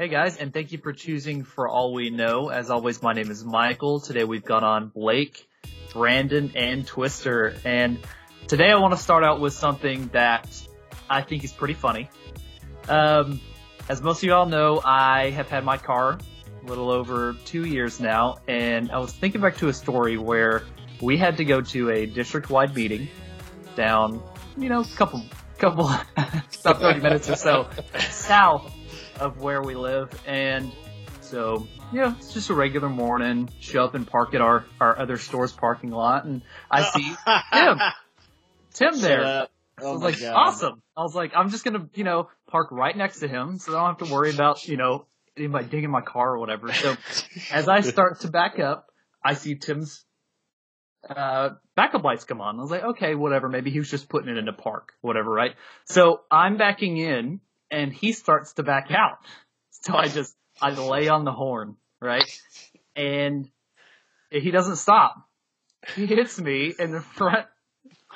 Hey guys, and thank you for choosing For All We Know. As always, my name is Michael. Today we've got on Blake, Brandon, and Twister. And today I want to start out with something that I think is pretty funny. Um, as most of y'all know, I have had my car a little over two years now, and I was thinking back to a story where we had to go to a district-wide meeting down, you know, a couple, couple, about 30 minutes or so south of where we live. And so, yeah, it's just a regular morning, show up and park at our, our other store's parking lot. And I see Tim, Tim there. I Oh was like, God. awesome. I was like, I'm just gonna, you know, park right next to him so I don't have to worry about, you know, anybody digging my car or whatever. So as I start to back up, I see Tim's uh, backup lights come on. I was like, okay, whatever. Maybe he was just putting it in a park, whatever, right? So I'm backing in and he starts to back out. So I just, I lay on the horn, right? And he doesn't stop. He hits me in the front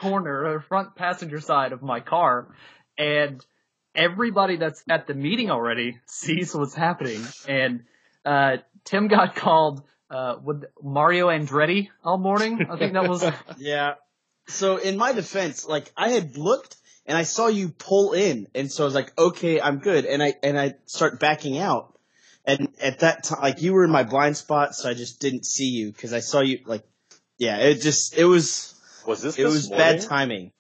corner or front passenger side of my car and everybody that's at the meeting already sees what's happening. And, uh, Tim got called, uh, with Mario Andretti all morning. I think that was, Yeah. So in my defense, like I had looked and I saw you pull in, and so I was like, okay, I'm good, and I and I start backing out, and at that time, like you were in my blind spot, so I just didn't see you because I saw you. Like, yeah, it just it was Was this it this was morning? bad timing.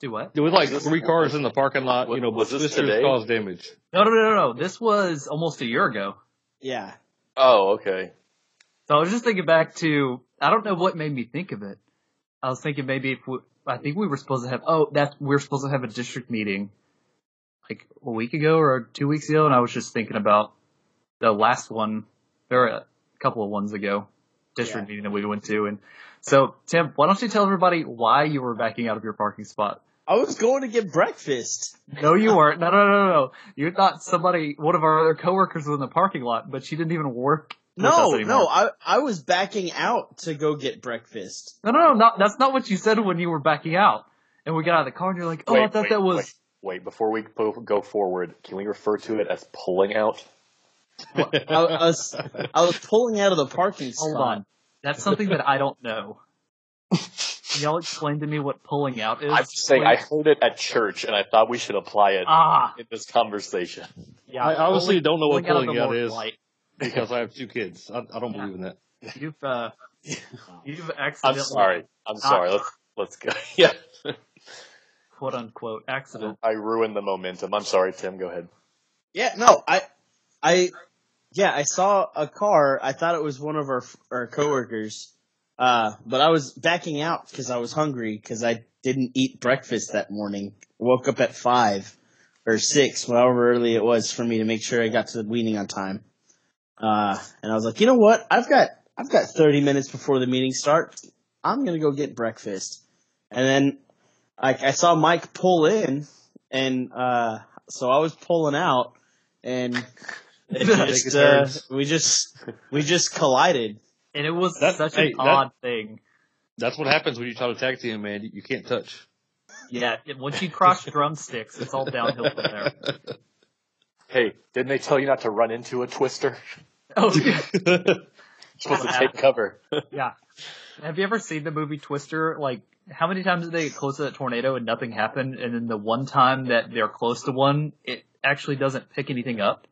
do what? There was like Was three cars in the parking lot, was- you know, but was this Twisters today? caused damage. No, no, no, no, no. This was almost a year ago. Yeah. Oh, okay. So I was just thinking back to, I don't know what made me think of it. I was thinking maybe if we, I think we were supposed to have, oh, that's, we are supposed to have a district meeting like a week ago or two weeks ago, and I was just thinking about the last one, or a couple of ones ago, district Yeah. meeting that we went to. And so, Tim, why don't you tell everybody why you were backing out of your parking spot? I was going to get breakfast. No, you weren't. No, no, no, no, no. You thought somebody, one of our other coworkers was in the parking lot, but she didn't even work. With us No, no, I I was backing out to go get breakfast. No, no, no, not, that's not what you said when you were backing out. And we got out of the car and you're like, oh, I thought wait, that was, Wait, wait, before we go forward, can we refer to it as pulling out? I, I was I was pulling out of the parking spot. hold on. That's something that I don't know. Can y'all explain to me what pulling out is? I'm just saying, I heard it at church, and I thought we should apply it ah, in this conversation. yeah. I honestly pulling- don't know what pulling pulling out, out is light. Because I have two kids. I, I don't Yeah. believe in that. You've, uh, you've accidentally. I'm sorry. I'm sorry. Let's let's go. Yeah, quote unquote, accident. I ruined the momentum. I'm sorry, Tim. Go ahead. Yeah, no, I, I, yeah, I saw a car. I thought it was one of our our coworkers, uh, but I was backing out because I was hungry because I didn't eat breakfast that morning. Woke up at five or six, however early it was for me to make sure I got to the weaning on time. Uh, and I was like, you know what? I've got I've got thirty minutes before the meeting starts. I'm gonna go get breakfast, and then like I saw Mike pull in, and uh, so I was pulling out, and it just, uh, we just we just collided. And it was That- such hey, an that- odd thing. That's what happens when you try to tag team, man. You, you can't touch. Yeah, once you cross drumsticks, it's all downhill from there. Hey, didn't they tell you not to run into a twister? Oh, yeah. Supposed to take cover. Yeah. Have you ever seen the movie Twister? Like, how many times did they get close to that tornado and nothing happened? And then the one time that they're close to one, it actually doesn't pick anything up.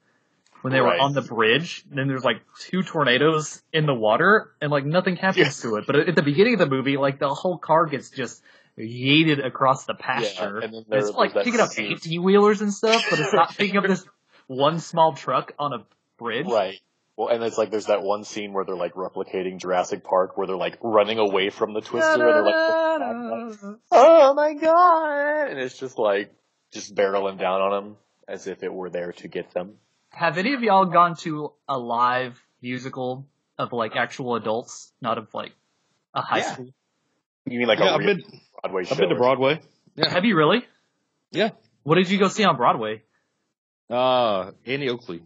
When they Right. were on the bridge, then there's like two tornadoes in the water, and like nothing happens to it. But at the beginning of the movie, like the whole car gets just yeeted across the pasture. and then it's like picking up scene- eighteen wheelers and stuff, but it's not picking up this one small truck on a bridge. Right. Well, and it's like there's that one scene where they're like replicating Jurassic Park, where they're like running away from the twister, and they're like, "Oh my god!" And it's just like just barreling down on them as if it were there to get them. Have any of y'all gone to a live musical of like actual adults, not of like a high Yeah. school? You mean like yeah, a I've real been Broadway show? I've been to Broadway. Yeah. Have you really? Yeah. What did you go see on Broadway? Uh, Annie Oakley.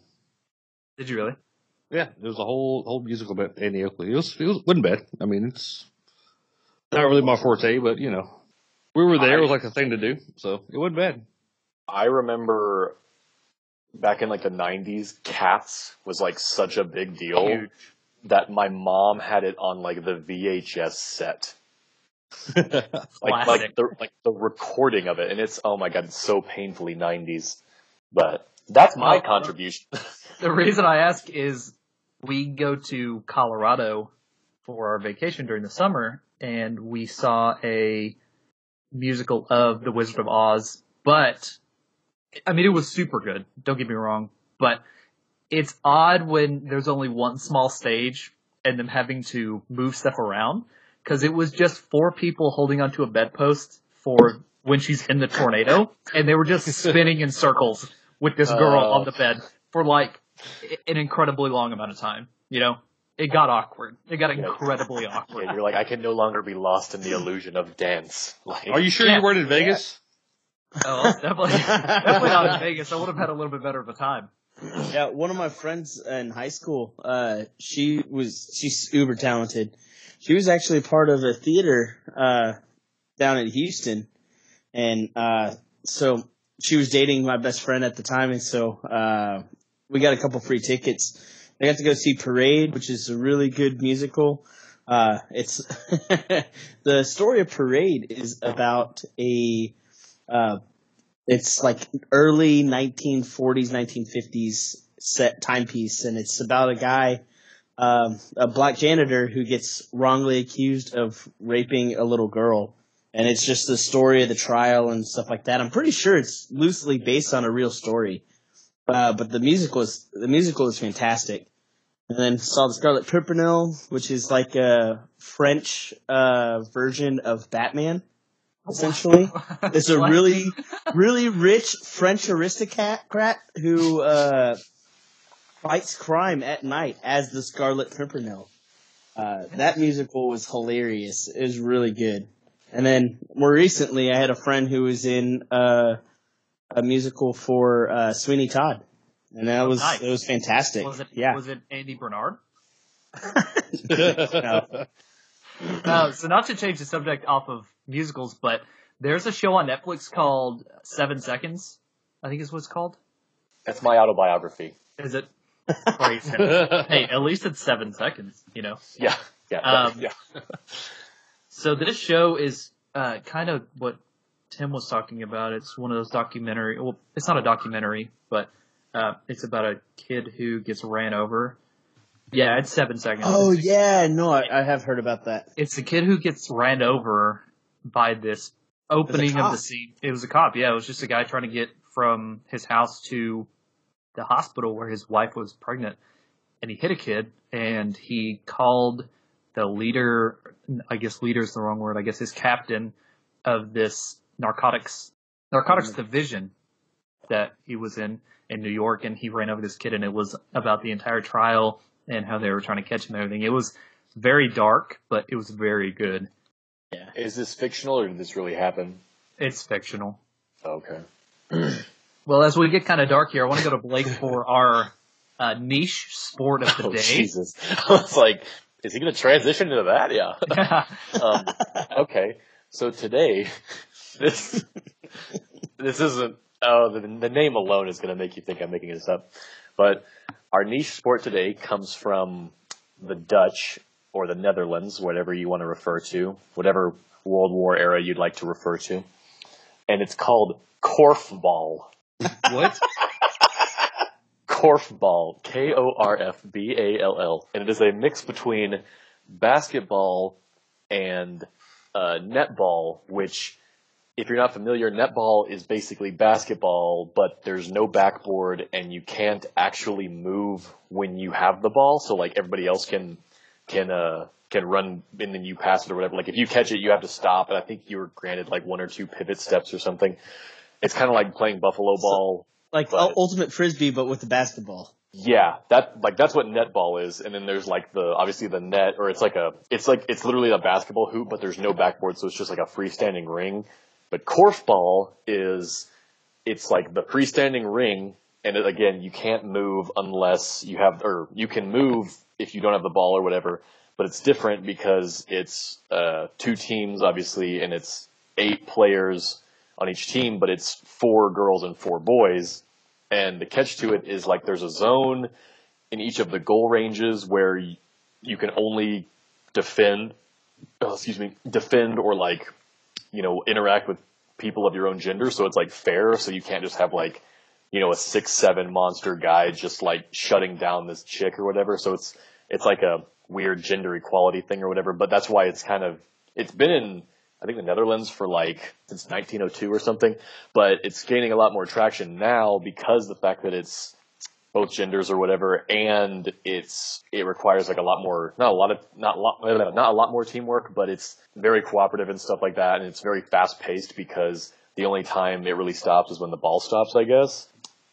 Did you really? Yeah, there was a whole whole musical about Annie Oakley. It was it was wasn't bad. I mean, it's not really my forte, but you know, we were there. It was like a thing to do, so it wasn't bad. I remember back in like the '90s, Cats was like such a big deal Huge. that my mom had it on like the VHS set. like like the like the recording of it, and it's oh my god, it's so painfully '90s. But that's my Oh. contribution. The reason I ask is we go to Colorado for our vacation during the summer and we saw a musical of The Wizard of Oz, but I mean, it was super good. Don't get me wrong, but it's odd when there's only one small stage and them having to move stuff around because it was just four people holding onto a bedpost for when she's in the tornado and they were just spinning in circles with this girl Oh. on the oh. bed for like an incredibly long amount of time. You know, it got awkward. It got Yeah. incredibly awkward. Yeah, you're like, I can no longer be lost in the illusion of dance. Like, Are you sure Yeah. you weren't in Vegas? Oh, definitely, definitely not in Vegas. I would have had a little bit better of a time. Yeah, one of my friends in high school, uh, she was she's uber talented. She was actually part of a theater uh, down in Houston, and uh, so she was dating my best friend at the time, and so uh, we got a couple free tickets. I got to go see Parade, which is a really good musical. Uh, it's the story of Parade is about a uh, it's like early 1940s, 1950s set timepiece, and it's about a guy, um, a black janitor who gets wrongly accused of raping a little girl. And it's just the story of the trial and stuff like that. I'm pretty sure it's loosely based on a real story. Uh, but the musical is, the musical is fantastic. And then saw the Scarlet Pimpernel, which is like a French, uh, version of Batman, essentially. It's a really, really rich French aristocrat who uh, fights crime at night as the Scarlet Pimpernel. Uh, that musical was hilarious. It was really good. And then more recently, I had a friend who was in uh, a musical for uh, Sweeney Todd, and that was Nice. it was fantastic. Was it? yeah. Was it Andy Bernard? No. Uh, so not to change the subject off of musicals, but there's a show on Netflix called Seven Seconds. I think is what it's called. that's my autobiography. Is it? Hey, at least it's seven seconds. You know. Yeah, yeah, Um, yeah. So this show is uh, kind of what Tim was talking about. It's one of those documentary. Well, it's not a documentary, but uh, it's about a kid who gets ran over. Yeah, it's seven seconds. oh It's- yeah, no, I, I have heard about that. It's the kid who gets ran over by this opening of the scene. It was a cop. Yeah, it was just a guy trying to get from his house to the hospital where his wife was pregnant, and he hit a kid, and he called the leader. I guess leader is the wrong word. I guess his captain of this narcotics narcotics Mhm. division that he was in in New York, and he ran over this kid, and it was about the entire trial and how they were trying to catch him and everything. It was very dark, but it was very good. Yeah. Is this fictional or did this really happen? It's fictional. Okay. Well, as we get kind of dark here, I want to go to Blake for our uh, niche sport of the Oh, day. Jesus. I was like, is he going to transition into that? Yeah. um, okay. So today, this this isn't. Oh, the, the name alone is going to make you think I'm making this up. But our niche sport today comes from the Dutch or the Netherlands, whatever you want to refer to, whatever World War era you'd like to refer to, and it's called korfball. what? Korfball, K O R F B A L L, and it is a mix between basketball and uh, netball. Which, if you're not familiar, netball is basically basketball, but there's no backboard, and you can't actually move when you have the ball. So like everybody else can can uh can run and then you pass it or whatever. Like if you catch it, you have to stop, and I think you were granted like one or two pivot steps or something. It's kind of like playing buffalo ball. like But- ultimate frisbee, but with the basketball. Yeah, that like that's what netball is, and then there's like the obviously the net, or it's like a it's like it's literally a basketball hoop, but there's no backboard, so it's just like a freestanding ring. But korfball is it's like the freestanding ring, and it, again, you can't move unless you have, or you can move if you don't have the ball or whatever. But it's different because it's uh, two teams, obviously, and it's eight players on each team, but it's four girls and four boys And the catch to it is like there's a zone in each of the goal ranges where you can only defend, oh, excuse me, defend or like, you know, interact with people of your own gender. So it's like fair. So you can't just have like, you know, a six, seven monster guy just like shutting down this chick or whatever. So it's, it's like a weird gender equality thing or whatever. But that's why it's kind of, it's been in, I think the Netherlands for like since 1902 or something, but it's gaining a lot more traction now because the fact that it's both genders or whatever, and it's it requires like a lot more, not a lot of, not a lot, not a lot more teamwork, but it's very cooperative and stuff like that, and it's very fast paced because the only time it really stops is when the ball stops, I guess.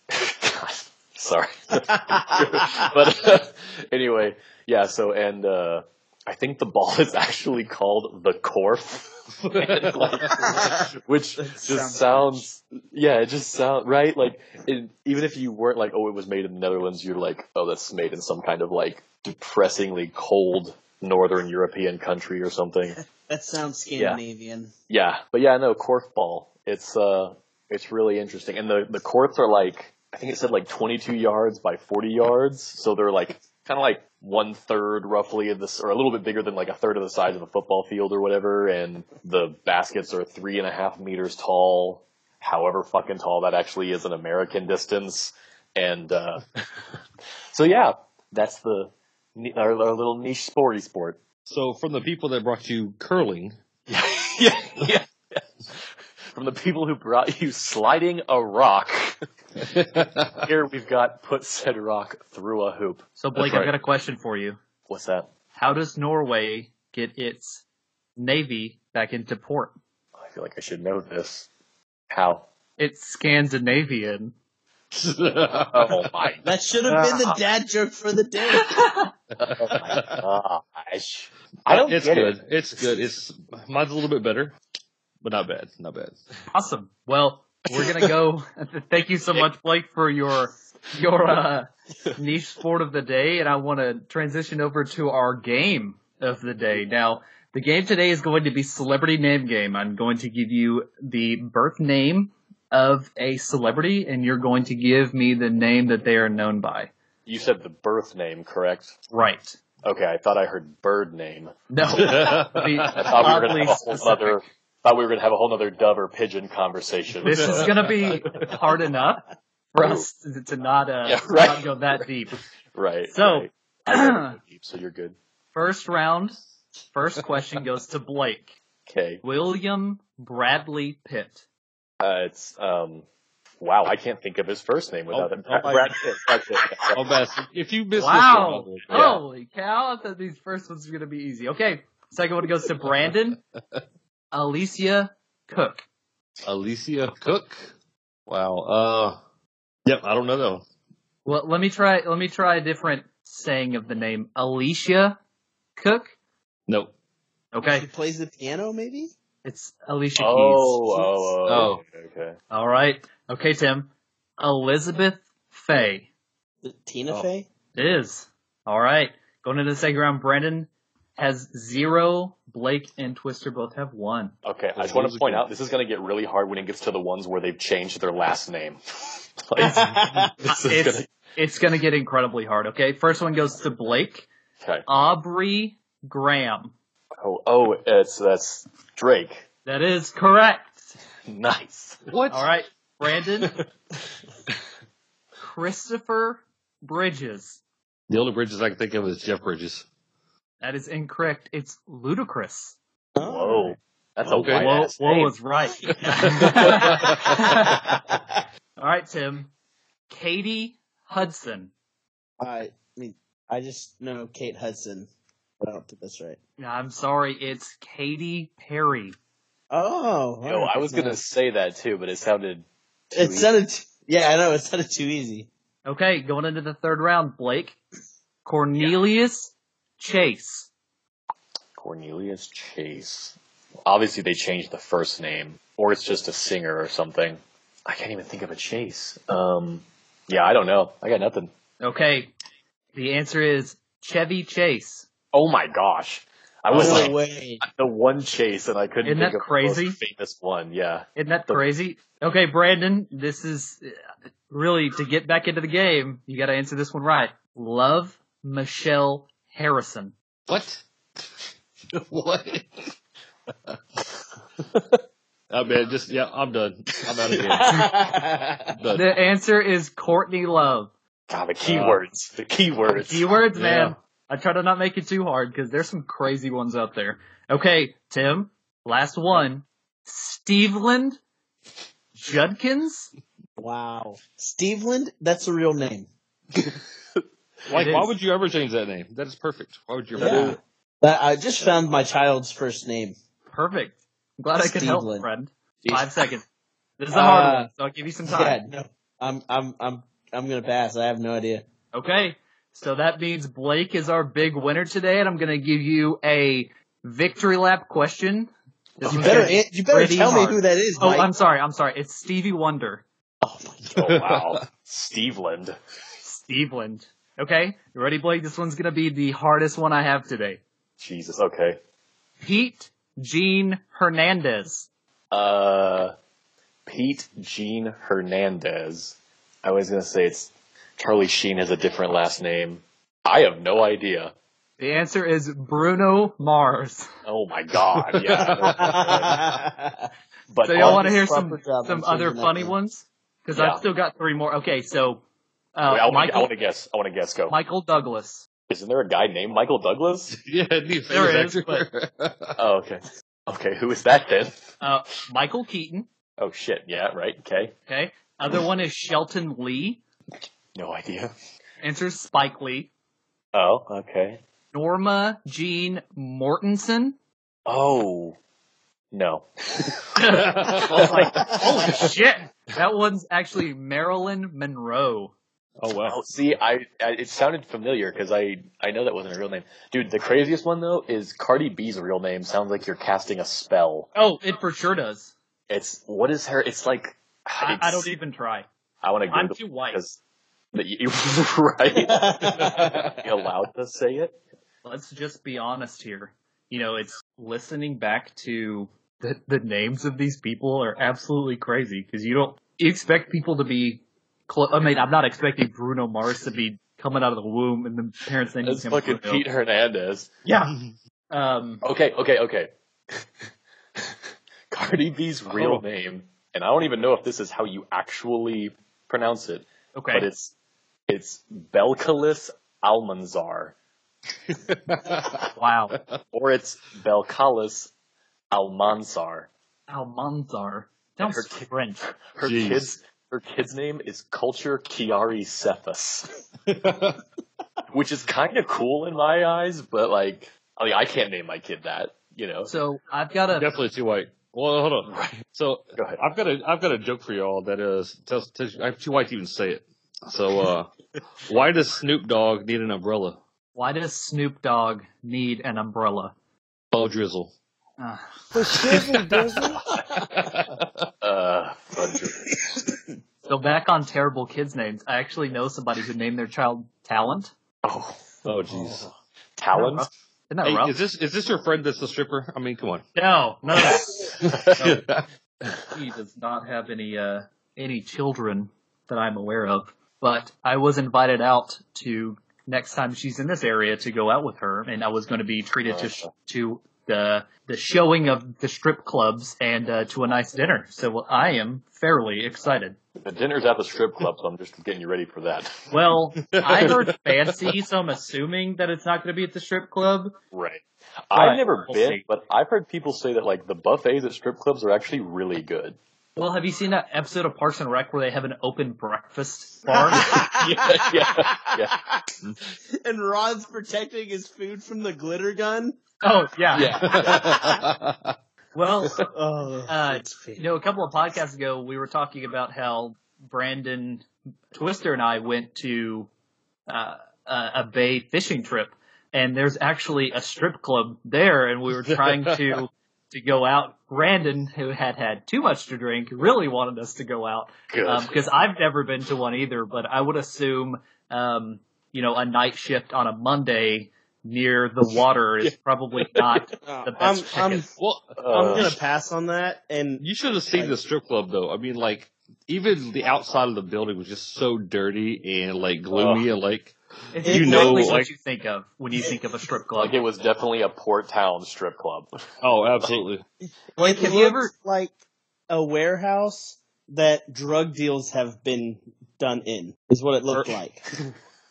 Sorry, but uh, anyway, yeah. So and uh, I think the ball is actually called the Korf. Like, which just sounds sounds, yeah, it just sounds right. Like, it, even if you weren't like, oh, it was made in the Netherlands, you're like, oh, that's made in some kind of like depressingly cold northern European country or something. That sounds Scandinavian. Yeah, but yeah, no, korfball. It's uh, it's really interesting, and the the courts are like, I think it said like 22 yards by 40 yards, so they're like kind of like one third roughly of this, or a little bit bigger than like a third of the size of a football field or whatever, and the baskets are three and a half meters tall, however fucking tall that actually is in American distance, and uh, so yeah, that's the our, our little niche sporty sport. So from the people that brought you curling, yeah, yeah, yeah. From the people who brought you sliding a rock, here we've got put said rock through a hoop. So Blake, That's I've got a question for you. What's that? How does Norway get its navy back into port? I feel like I should know this. How? It's Scandinavian. Oh my That should have been the dad joke for the day. Oh gosh. I don't it's get good. it. It's good. It's mine's a little bit better, but not bad. Not bad. Awesome. Well, we're gonna go. Thank you so much, Blake, for your your uh, niche sport of the day, and I want to transition over to our game of the day. Now, the game today is going to be celebrity name game. I'm going to give you the birth name of a celebrity, and you're going to give me the name that they are known by. You said the birth name, correct? Right. Okay, I thought I heard bird name. No. I thought we were Oddly gonna have a whole specific. other. Thought we were gonna have a whole other dove or pigeon conversation. This is going to be hard enough for us to, to not uh, Yeah, to right. not go that deep. right. So- right. I don't go deep, so you're good. First round, first question goes to Blake. Okay. William Bradley Pitt. Uh, it's um. Wow, I can't think of his first name without Oh, it. oh my- Brad Pitt. Brad Pitt. yeah. Oh, Bass, if you miss Wow. this one, I'll- Holy cow, I thought these first ones were going to be easy. Okay, second one goes to Brandon. Alicia Cook. Alicia Cook. Wow. Uh, yep. I don't know though. Well, let me try, let me try a different saying of the name. Alicia Cook. Nope. Okay, She plays the piano, maybe? it's Alicia Oh, Keys. oh, oh, Oh. okay, okay. All right. Okay, Tim. Elizabeth Faye. Tina Oh. Fey? It is. All right. Going into the second round, Brandon has zero. Blake and Twister both have one. Okay, I just want to point out this is going to get really hard when it gets to the ones where they've changed their last name. Like, It's, gonna, it's going to get incredibly hard. Okay. First one goes to Blake. okay. Aubrey Graham. Oh, oh, it's that's Drake. That is correct. Nice. What? All right. Brandon. Christopher Bridges. The only Bridges I can think of is Jeff Bridges. That is incorrect. It's Ludacris. Oh. Whoa, that's a Okay. Whoa, whoa name. was right. All right, Tim. Katie Hudson. I mean, I just know Kate Hudson, but I don't think that's right. No, I'm sorry, it's Katy Perry. Oh, Yo, I was gonna say that too, but it sounded. too It easy. sounded. T- yeah, I know it sounded too easy. Okay, going into the third round, Blake. Cornelius Chase. Cornelius Chase. Obviously, they changed the first name, or it's just a singer or something. I can't even think of a Chase. Um, yeah, I don't know. I got nothing. Okay, the answer is Chevy Chase. Oh my gosh, I was no like way. the one chase, and I couldn't Isn't think that of the crazy? most famous one. Yeah. Isn't that The- crazy? Okay, Brandon, this is uh, really to get back into the game. You got to answer this one right. Love Michelle Harrison. What? what? I mean, just yeah, I'm done. I'm out of here. Done. The answer is Courtney Love. God, the uh, keywords. the keywords. The Keywords, man. Yeah. I try to not make it too hard because there's some crazy ones out there. Okay, Tim, last one. Steveland Judkins? wow. Steveland, that's a real name. Like, why would you ever change that name? That is perfect. Why would you ever? Yeah. That, I just found my child's first name. Perfect. I'm glad I could help, Steveland. friend. Five seconds. This is a hard Uh, one, so I'll give you some Yeah, time. no. I'm I'm I'm I'm gonna pass. I have no idea. Okay, so that means Blake is our big winner today, and I'm going to give you a victory lap question. This You better gonna be an- you better tell hard. me who that is, Oh, Mike. I'm sorry. I'm sorry. It's Stevie Wonder. oh my Oh wow, Steveland. Steveland. Okay, you ready, Blake? This one's going to be the hardest one I have today. Jesus. Okay. Pete Gene Hernandez. Uh, Pete Gene Hernandez. I was gonna say it's Charlie Sheen has a different last name. I have no idea. The answer is Bruno Mars. Oh my god. Yeah. but So y'all want to hear some some other funny ones? Because Yeah. I've still got three more. Okay, so uh, Wait, I want to guess. I want to guess. Go. Michael Douglas. Isn't there a guy named Michael Douglas? Yeah, new There famous. Oh, okay. Okay, who is that then? Uh, Michael Keaton. Oh shit. Yeah. Right. Okay. Okay. Other one is Shelton Lee. No idea. Answer Spike Lee. Oh. Okay. Norma Jean Mortenson. Oh. No. Holy shit! That one's actually Marilyn Monroe. Oh wow. Oh, see, I, I it sounded familiar because I I know that wasn't a real name, dude. The craziest one though is Cardi B's real name. Sounds like you're casting a spell. Oh, it for sure does. It's what is her? It's like I, it's, I don't even try. I want to I'm too white. because that you right. you allowed to say it? Let's just be honest here. You know, it's listening back to the, the names of these people are absolutely crazy because you don't you expect people to be. Clo- I mean, I'm not expecting Bruno Mars to be coming out of the womb and the parents naming That's him fucking Bruno. Pete Hernandez. Yeah. Um. Okay, okay, okay. Cardi B's real Oh. name, and I don't even know if this is how you actually pronounce it, Okay. but it's it's Belcalis Almanzar, wow. or it's Belcalis Almanzar. Almanzar. Sounds Her kid- French. Her Jeez. kid's her kid's name is Kulture Kiari Cephus, which is kind of cool in my eyes, but like, I mean, I can't name my kid that, you know. So I've got a. Definitely too white. Well, hold on. Right. So Go ahead. I've got a I've got a joke for y'all that is tells, tells I'm too white to even say it. So uh, why does Snoop Dogg need an umbrella? Why does Snoop Dogg need an umbrella? Oh, drizzle. Uh, For shizzle dizzle. Uh, Fudge. So back on terrible kids' names, I actually know somebody who named their child Talent. oh, Oh, jeez. talent. Isn't that Hey, rough? is this is this your friend that's a stripper? I mean, come on. No, no, no. he does not have any uh any children that I'm aware of. But I was invited out to next time she's in this area to go out with her, and I was going to be treated to sh- to the the showing of the strip clubs and uh, to a nice dinner. So I am fairly excited. The dinner's at the strip club, so I'm just getting you ready for that. Well, I heard fancy, so I'm assuming that it's not going to be at the strip club. Right. Right. I've never We'll been, see. but I've heard people say that like the buffets at strip clubs are actually really good. Well, have you seen that episode of Parks and Rec where they have an open breakfast bar? yeah, yeah, yeah. and Ron's protecting his food from the glitter gun. Oh yeah. Yeah. Well, Oh, Uh, you know, a couple of podcasts ago, we were talking about how Brandon Twister and I went to uh, a a bay fishing trip, and there's actually a strip club there, and we were trying to to go out. Brandon, who had had too much to drink, really wanted us to go out Good. um, because I've never been to one either. But I would assume, um, you know, a night shift on a Monday near the water is probably not Uh, the I'm, best I'm, ticket. Well, I'm Uh, gonna pass on that. And you should have seen Like- the strip club though. I mean, like even the outside of the building was just so dirty and like gloomy and like It's You exactly know, what like- you think of when you think of a strip club. like it was definitely a Port Town strip club. oh, absolutely. Like, it have you ever- like a warehouse that drug deals have been done in? Is what it looked like.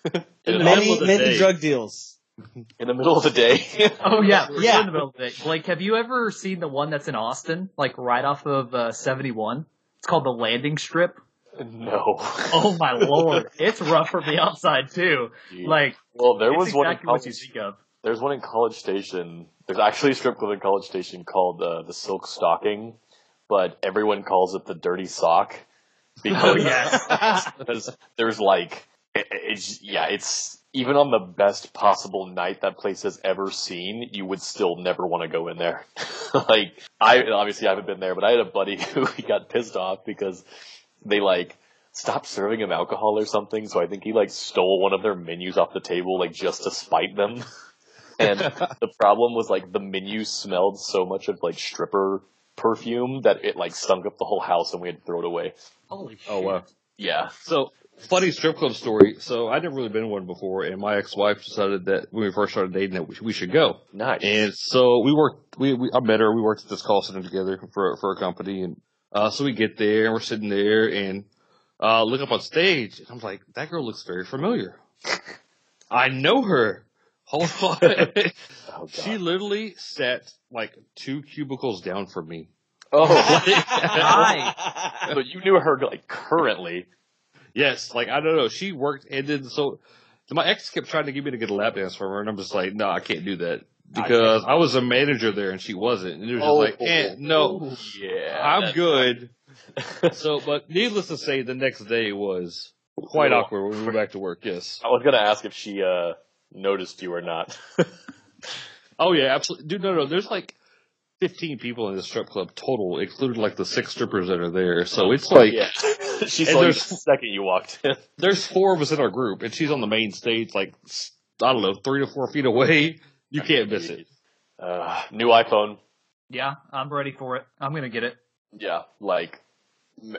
Many middle of the many day. drug deals. In the middle of the day. Oh yeah, Yeah. in the middle of the day. Blake, have you ever seen the one that's in Austin, like right off of uh, 71? It's called the Landing Strip. no. Oh my lord, it's rough from the outside too. Like well, there was one in exactly what you college. think of. There's one in College Station. There's actually a strip club in College Station called uh, the Silk Stocking, but everyone calls it the Dirty Sock because Oh yeah, because there's like it, it's yeah it's even on the best possible night that place has ever seen you would still never want to go in there like i obviously i haven't been there but i had a buddy who he got pissed off because they like stopped serving him alcohol or something so i think he like stole one of their menus off the table like just to spite them and the problem was like the menu smelled so much of like stripper perfume that it like stunk up the whole house and we had to throw it away holy shit. Oh wow. yeah So funny strip club story. So I'd never really been to one before, and my ex-wife decided that when we first started dating that we should, we should go. nice And so we worked. We, we I met her. We worked at this call center together for for a company, and uh, so we get there and we're sitting there and uh, look up on stage, and I'm like, that girl looks very familiar. I know her. Hold on. oh, she literally sat like two cubicles down from me. Oh, Nice. but you knew her like currently. Yes, like I don't know. She worked and then so my ex kept trying to get me to get a lap dance from her, and I'm just like, no, I can't do that because I, was a manager there and she wasn't, and it was just Oh, like, eh, no, yeah, I'm good. So, but needless to say, the next day was quite awkward when we went back to work. Yes. I was gonna ask if she uh noticed you or not. Oh yeah, absolutely. Dude, no, no. There's like 15 people in this strip club total, including like the six strippers that are there. So it's like yeah, she And saw you the there's- second you walked in. there's four of us in our group, and she's on the main stage, like I don't know, three to four feet away. You can't miss it. Uh, new iPhone. Yeah, I'm ready for it. I'm gonna get it. Yeah, like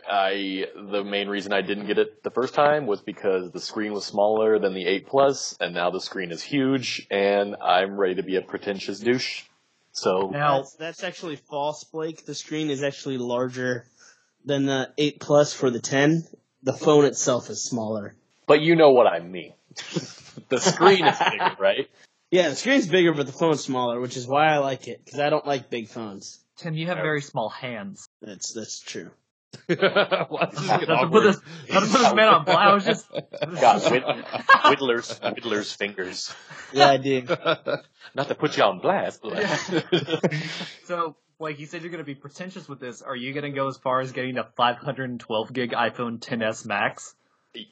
I the main reason I didn't get it the first time was because the screen was smaller than the 8 Plus, and now the screen is huge, and I'm ready to be a pretentious douche. So Now, That's, that's actually false, Blake. The screen is actually larger than the 8 Plus for the 10. The phone itself is smaller. But you know what I mean. the screen is bigger, right? Yeah, the screen's bigger, but the phone's smaller, which is why I like it because I don't like big phones. Tim, you have very small hands. That's that's true. Why is this Not getting to put this, not to put this man on blast. I was just. Got whid- Whittler's Whittler's fingers. Yeah, I do. Not to put you on blast, but So, like you said, you're going to be pretentious with this. Are you going to go as far as getting a 512 gig iPhone 10s Max?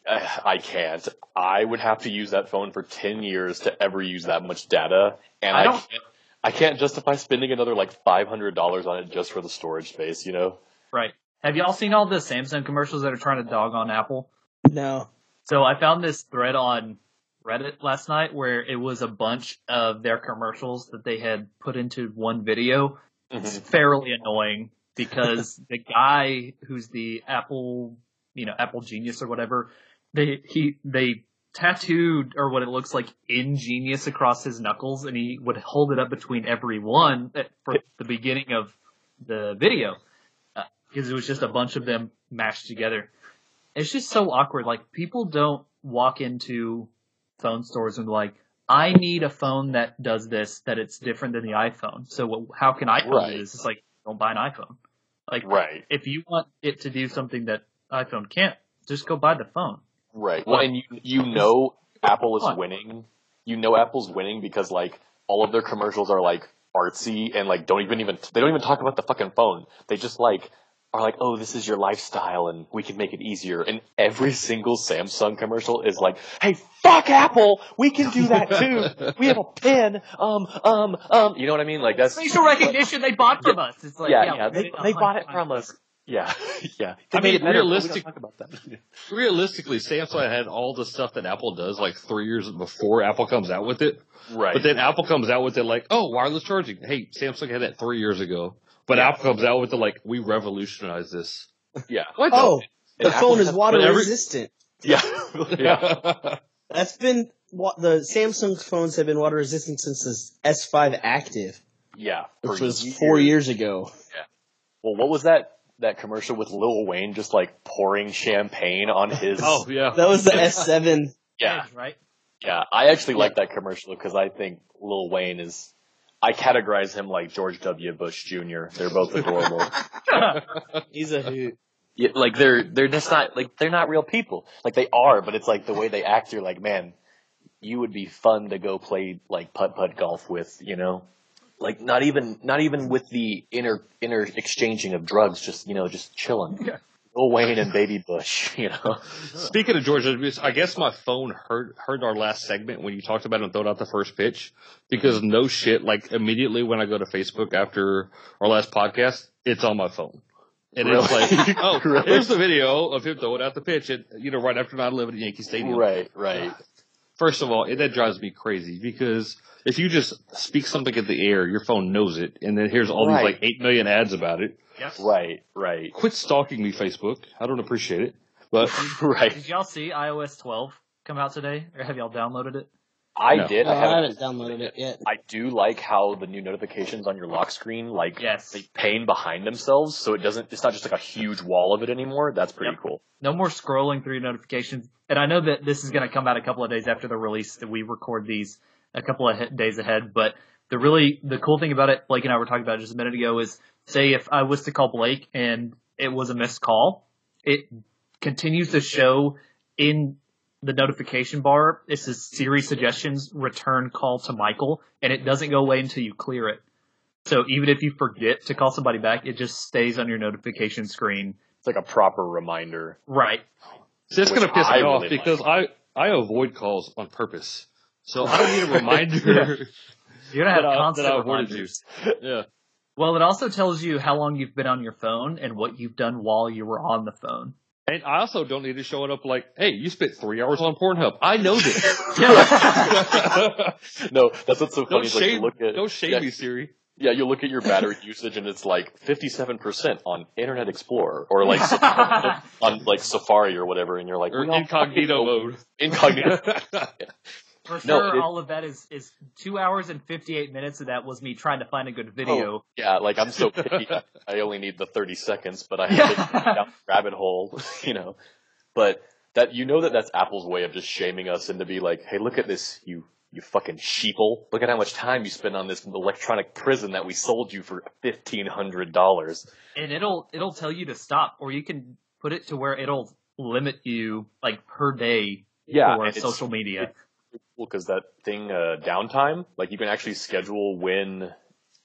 I I can't. I would have to use that phone for ten years to ever use that much data, and I I, don't- can't. I can't justify spending another like five hundred dollars on it just for the storage space. You know. Right. Have y'all seen all the Samsung commercials that are trying to dog on Apple? No. So I found this thread on Reddit last night where it was a bunch of their commercials that they had put into one video. It's mm-hmm. fairly annoying because the guy who's the Apple, you know, Apple genius or whatever, they he they tattooed or what it looks like ingenious across his knuckles and he would hold it up between every one eh, for the beginning of the video because it was just a bunch of them mashed together. It's just so awkward. Like people don't walk into phone stores and be like, I need a phone that does this, that it's different than the iPhone. So what, how can iPhone Right. do this? It's like, don't buy an iPhone. Like, Right. if you want it to do something that iPhone can't, just go buy the phone. Right. Well, and you you know Apple is winning. You know Apple's winning because like all of their commercials are like artsy and like don't even even they don't even talk about the fucking phone. They just like are like, oh, this is your lifestyle and we can make it easier. And every single Samsung commercial is like, hey, fuck Apple, we can do that too. We have a pen. Um, um, um. You know what I mean? Like that's Facial recognition they bought from us. It's like, yeah, yeah, yeah. we They they bought it from us. Yeah, yeah. I They made mean, it better, but we don't realistic- talk about that. Realistically, Samsung had all the stuff that Apple does like three years before Apple comes out with it. right. But then Apple comes out with it like, oh, wireless charging. Hey, Samsung had that three years ago. But Yeah. Apple comes out with it like, we revolutionized this. yeah. What Oh, And the phone Apple is water every- resistant. Yeah. yeah. That's been what the Samsung phones have been water resistant since the S5 Active, Yeah. which for was four years ago. Yeah. Well, what was that? That commercial with Lil Wayne just like pouring champagne on his. oh, yeah. That was the S7. yeah, Edge, right? yeah. I actually like that commercial because I think Lil Wayne is. I categorize him like George W. Bush Jr. They're both adorable. He's a hoot. yeah, like they're they're just not like they're not real people. Like they are, but it's like the way they act. You're like, man, you would be fun to go play like putt putt golf with. You know, like not even not even with the inner inner exchanging of drugs. Just you know, just chilling. Yeah. Lil Wayne and Baby Bush. You know. Speaking of Georgia, I guess my phone heard heard our last segment when you talked about him throwing out the first pitch. Because no shit, like immediately when I go to Facebook after our last podcast, it's on my phone. And it's like, oh, Really? here's the video of him throwing out the pitch at, you know, right after 9-11 at Yankee Stadium. Right, right. First of all, it, that drives me crazy because if you just speak something in the air, your phone knows it, and then here's all Right. these like 8 million ads about it. Yes. Right, right, Quit stalking me, Facebook. I don't appreciate it. But right. Did y'all see iOS 12 come out today, or have y'all downloaded it? I No. did. No, I I haven't. haven't downloaded it yet. I do like how the new notifications on your lock screen, like, Yes. they pane behind themselves, so it doesn't. It's not just like a huge wall of it anymore. That's pretty Yep. cool. No more scrolling through notifications. And I know that this is going to come out a couple of days after the release that we record these a couple of days ahead. But the really, the cool thing about it, Blake and I were talking about it just a minute ago is say if I was to call Blake and it was a missed call, it continues to show in the notification bar. It says Siri suggestions return call to Michael and it doesn't go away until you clear it. So even if you forget to call somebody back, it just stays on your notification screen. It's like a proper reminder. Right. See, that's going to piss I me off really because I, I avoid calls on purpose. So I don't need a reminder You're gonna have that, I, that constant I avoided you. reminders. Yeah. Well, it also tells you how long you've been on your phone and what you've done while you were on the phone. And I also don't need to show it up like, hey, you spent three hours on Pornhub. I know this. no, that's what's so funny. don't is, like, you shame, look at, don't shame yeah, me, Siri. Yeah, you look at your battery usage and it's like 57% on Internet Explorer or like on like Safari or whatever, and you're like, Or incognito mode. Incognito. For No, sure, it- all of that is, is two hours and 58 minutes of that was me trying to find a good oh, video. Yeah, like I'm so picky. I only need the 30 seconds, but I have to down the rabbit hole, you know. But that you know that that's Apple's way of just shaming us into be like, hey, look at this, you you fucking sheeple. Look at how much time you spend on this electronic prison that we sold you for fifteen hundred dollars. And it'll, it'll tell you to stop or you can put it to where it'll limit you like per day Yeah, for social media. Well, because that thing, uh, downtime, like you can actually schedule when,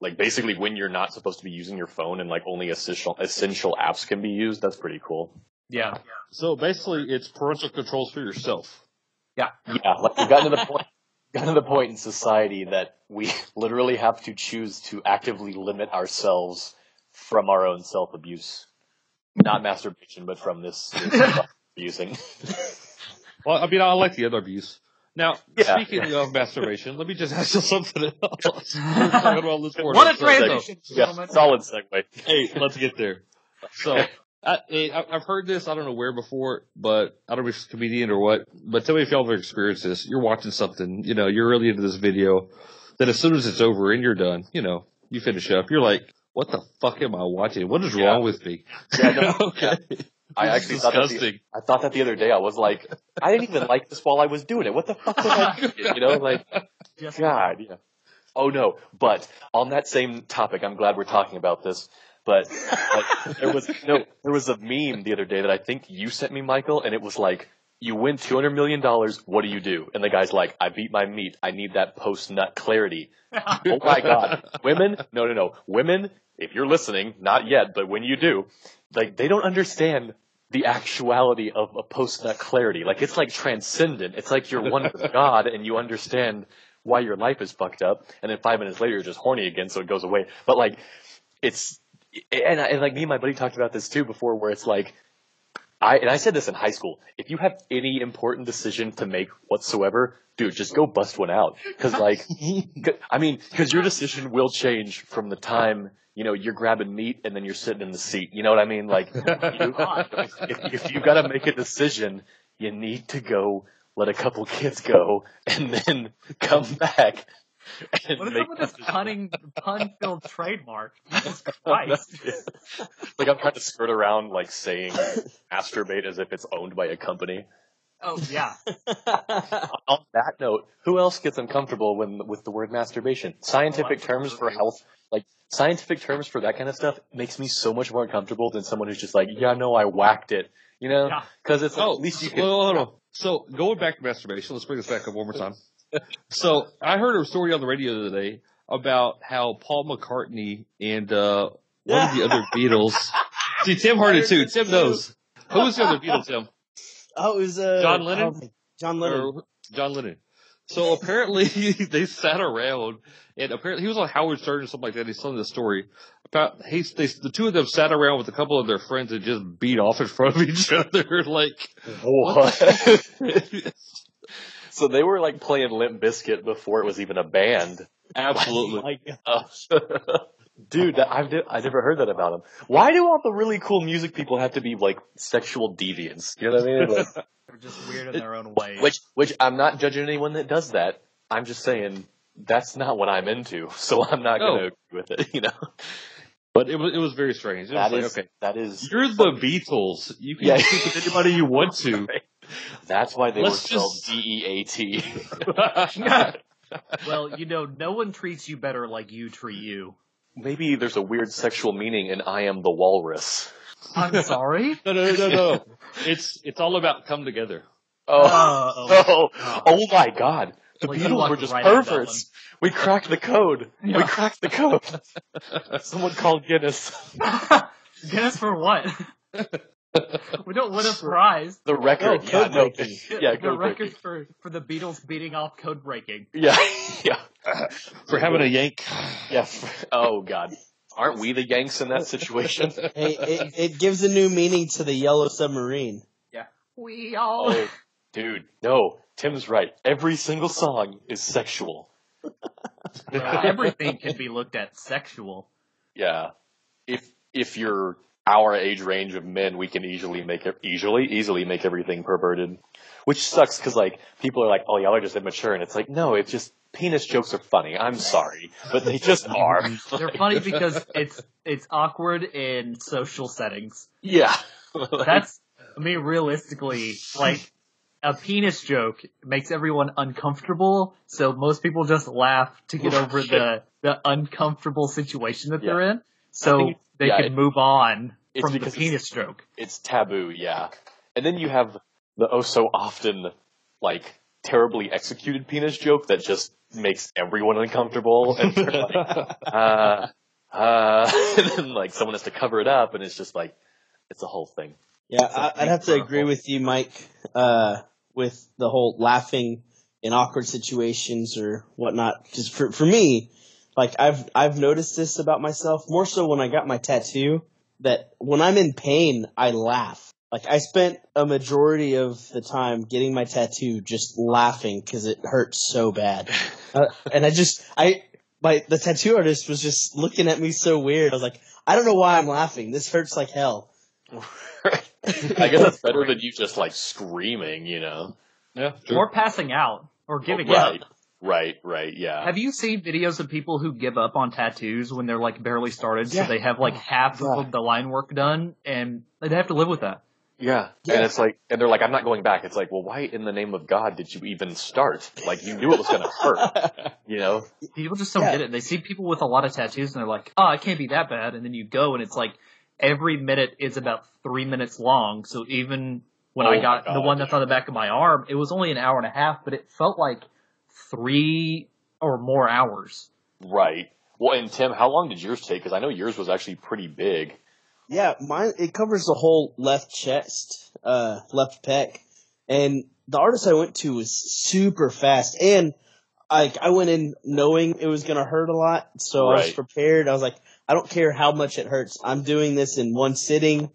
like basically when you're not supposed to be using your phone and like only essential essential apps can be used. That's pretty cool. Yeah. So basically, it's parental controls for yourself. Yeah, Yeah. like we've gotten to the point, gotten to the point in society that we literally have to choose to actively limit ourselves from our own self abuse, not masturbation, but from this, this using. Well, I mean, I like the other abuse. Now, Yeah. speaking of masturbation, let me just ask you something else. We're talking about this What a Pornhub. transition, Yeah, solid segue. Hey, let's get there. So, I, I- I've heard this, I don't know where before, but I don't know if it's a comedian or what, but tell me if y'all have experienced this. You're watching something, you know, you're really into this video, then as soon as it's over and you're done, you know, you finish up, you're like, what the fuck am I watching? What is Yeah. wrong with me? Yeah, no, okay. I actually is thought that the. I thought that the other day. I was like, I didn't even like this while I was doing it. What the fuck was I doing? You know, like, Just God, yeah. Oh no, but on that same topic, I'm glad we're talking about this. But like, there was no, there was a meme the other day that I think you sent me, Michael, and it was like, you win two hundred million dollars. What do you do? And the guy's like, I beat my meat. I need that post nut clarity. oh my god, women? No, no, no. Women, if you're listening, not yet, but when you do, like they don't understand the actuality of a post nut clarity. Like it's like transcendent. It's like you're one with God and you understand why your life is fucked up, and then five minutes later you're just horny again, so it goes away. But like, it's and, I, and like me and my buddy talked about this too before, where it's like, I and I said this in high school. If you have any important decision to make whatsoever, dude, just go bust one out. Because like, I mean, because your decision will change from the time you know you're grabbing meat and then you're sitting in the seat. You know what I mean? Like, you, if, if you got to make a decision, you need to go let a couple kids go and then come back and What is make up with this punning, pun-filled trademark? Jesus Christ. like I'm trying to skirt around like saying masturbate as if it's owned by a company. Oh yeah. On that note, who else gets uncomfortable when with the word masturbation? Scientific Oh, terms for health, like scientific terms for that kind of stuff, makes me so much more uncomfortable than someone who's just like, yeah, no, I whacked it, you know? Yeah. Because it's Oh, at least you can. well, hold on. So going back to masturbation, let's bring this back up one more time. So I heard a story on the radio the other day about how Paul McCartney and uh, one of the other Beatles. See, Tim heard it too. Tim knows. Who was the other Beatle, Tim? Oh, it was uh, John Lennon? oh, John Lennon. Or John Lennon. So apparently they sat around, and apparently he was on Howard Stern or something like that. He's telling the story about he, they, the two of them sat around with a couple of their friends and just beat off in front of each other. Like, What? so they were like playing Limp Bizkit before it was even a band. absolutely. Oh my God. Uh, dude, that, I've ne- I never heard that about them. Why do all the really cool music people have to be like sexual deviants? You know what I mean? Like, They're just weird in their own ways. which, which I'm not judging anyone that does that. I'm just saying that's not what I'm into, so I'm not going to agree with it. You know, But it was it was very strange. It was that like, okay, that is you're the Beatles. You can Yeah. sleep with anybody you want to. that's why they Let's were spelled D E A T. well, you know, no one treats you better like you treat you. Maybe there's a weird sexual meaning in I am the walrus. I'm sorry. No, no, no, no. It's it's all about come together. Oh, Oh. oh, oh my God! The Well, Beatles were just right perverts. We cracked the code. We cracked the code. Someone called Guinness. Guinness for what? We don't win a prize. The record. Oh, yeah, no, yeah, the record breaking. for for the Beatles beating off code breaking. Yeah, yeah, For having a yank. yeah. Oh God, aren't we the Yanks in that situation? Hey, it, it gives a new meaning to the Yellow Submarine. Yeah, we oh, all. Oh, dude, no. Tim's right. Every single song is sexual. Well, everything can be looked at sexual. Yeah. If if you're our age range of men, we can easily make it easily easily make everything perverted, which sucks because like people are like, oh y'all are just immature, and it's like no, it's just penis jokes are funny. I'm sorry, but they just are. They're funny because it's it's awkward in social settings. yeah. That's I mean realistically like a penis joke makes everyone uncomfortable, so most people just laugh to get over the the uncomfortable situation that they're in, so they yeah, can it- move on from the because it's- penis joke. it's taboo, yeah. And then you have the oh so often like terribly executed penis joke that just makes everyone uncomfortable and they're like, uh, uh, and then like someone has to cover it up and it's just like, it's a whole thing. Yeah, It's a I, I'd have to purple. agree with you, Mike, uh, with the whole laughing in awkward situations or whatnot. Because for for me, like I've I've noticed this about myself more so when I got my tattoo. That when I'm in pain, I laugh. Like I spent a majority of the time getting my tattoo just laughing because it hurts so bad, uh, and I just I my the tattoo artist was just looking at me so weird. I was like, I don't know why I'm laughing. This hurts like hell. I guess that's better than you just like screaming, you know? Yeah. Or passing out. Or giving right, up. Right, right, yeah. Have you seen videos of people who give up on tattoos when they're like barely started, Yeah. so they have like half Yeah. of the line work done, and they have to live with that? Yeah. Yeah. And it's like, and they're like, I'm not going back. It's like, well, why in the name of God did you even start? Like, you knew it was going to hurt, you know? People just don't Yeah. get it. They see people with a lot of tattoos, and they're like, "Oh, it can't be that bad." And then you go, and it's like every minute is about three minutes long. So even when Oh I my got the one that's on the back of my arm, it was only an hour and a half, but it felt like three or more hours. Right. Well, and Tim, how long did yours take? Because I know yours was actually pretty big. Yeah, mine it covers the whole left chest, uh, left pec, and the artist I went to was super fast, and like I went in knowing it was gonna hurt a lot, so I was prepared. I was like, I don't care how much it hurts. I'm doing this in one sitting.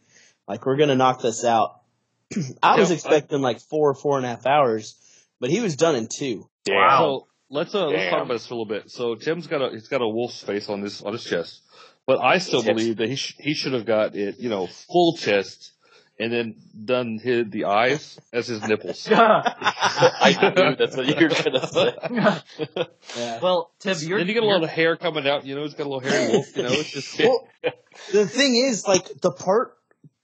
Like we're gonna knock this out. I was expecting like four, four and a half hours, but he was done in two. Damn. So let's uh let's talk about this for a little bit. So Tim's got a he's got a wolf's face on his on his chest, but I still Tips. believe that he sh- he should have got it you know full chest and then done his the eyes as his nipples. I knew that's what you were gonna say. Yeah. well, Tim, you're, then you get a you're- lot of hair coming out. You know, he's got a little hairy wolf. You know, it's just Well, the thing is, like the part,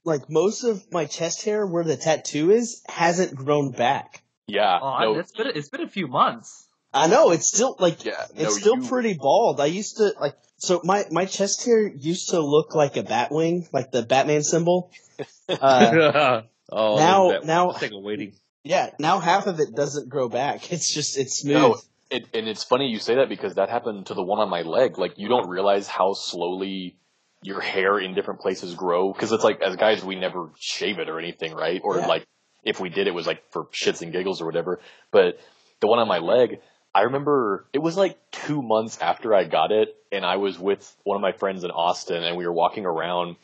like most of my chest hair where the tattoo is hasn't grown back. Yeah. Oh, I- no, it's been it's been a few months. I know it's still like yeah. No, it's still you- pretty bald. I used to like so my my chest hair used to look like a bat wing, like the Batman symbol. Uh, oh now- that, now- that's like a waiting. yeah, now half of it doesn't grow back. It's just it's smooth. No, it, and it's funny you say that because that happened to the one on my leg. Like you don't realize how slowly your hair in different places grow because it's like as guys we never shave it or anything, right? Or Yeah. like if we did, it was like for shits and giggles or whatever. But the one on my leg, I remember it was like two months after I got it, and I was with one of my friends in Austin, and we were walking around,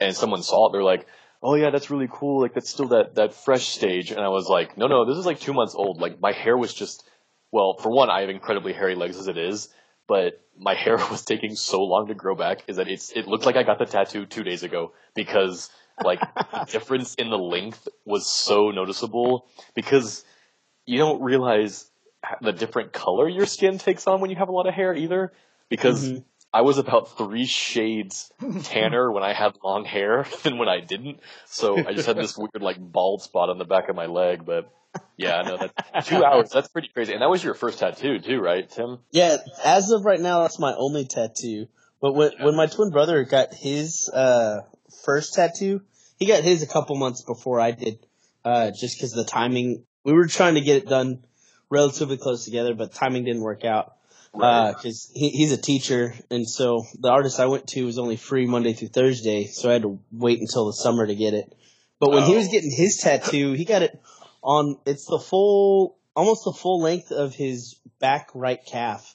and someone saw it. They're like, "Oh yeah, that's really cool. Like that's still that that fresh stage." And I was like, "No, no, this is like two months old. Like my hair was just." Well, for one, I have incredibly hairy legs as it is, but my hair was taking so long to grow back is that it's it looked like I got the tattoo two days ago because like the difference in the length was so noticeable because you don't realize the different color your skin takes on when you have a lot of hair either because Mhm. I was about three shades tanner when I had long hair than when I didn't. So I just had this weird like bald spot on the back of my leg, but yeah, no, that two hours, that's pretty crazy. And that was your first tattoo too, right, Tim? Yeah, as of right now, that's my only tattoo. But when when my twin brother got his uh first tattoo, he got his a couple months before I did, uh, just because the timing. We were trying to get it done relatively close together, but timing didn't work out. Because he, he's a teacher, and so the artist I went to was only free Monday through Thursday, so I had to wait until the summer to get it. But when he was Oh. getting his tattoo, he got it on. It's the full, almost the full length of his back right calf.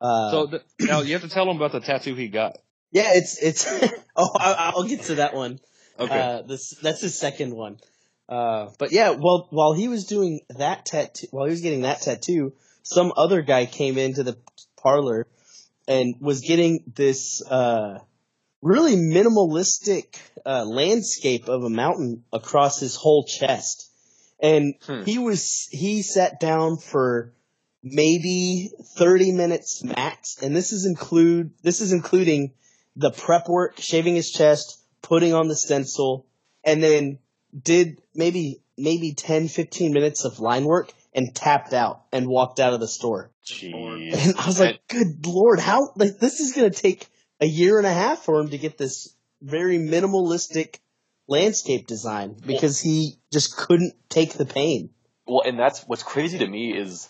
Uh, So th- now you have to tell him about the tattoo he got. Yeah, it's it's. oh, I, I'll get to that one. Okay. Uh, this that's his second one. Uh, but yeah, well, while he was doing that tattoo, while he was getting that tattoo, some other guy came into the parlor and was getting this uh, really minimalistic uh, landscape of a mountain across his whole chest, and Hmm. he was he sat down for maybe 30 minutes max and this is include this is including the prep work shaving his chest putting on the stencil and then did maybe maybe 10 15 minutes of line work and tapped out and walked out of the store Jeez. and i was like good lord how like this is going to take a year and a half for him to get this very minimalistic landscape design because he just couldn't take the pain Well, and that's what's crazy to me is,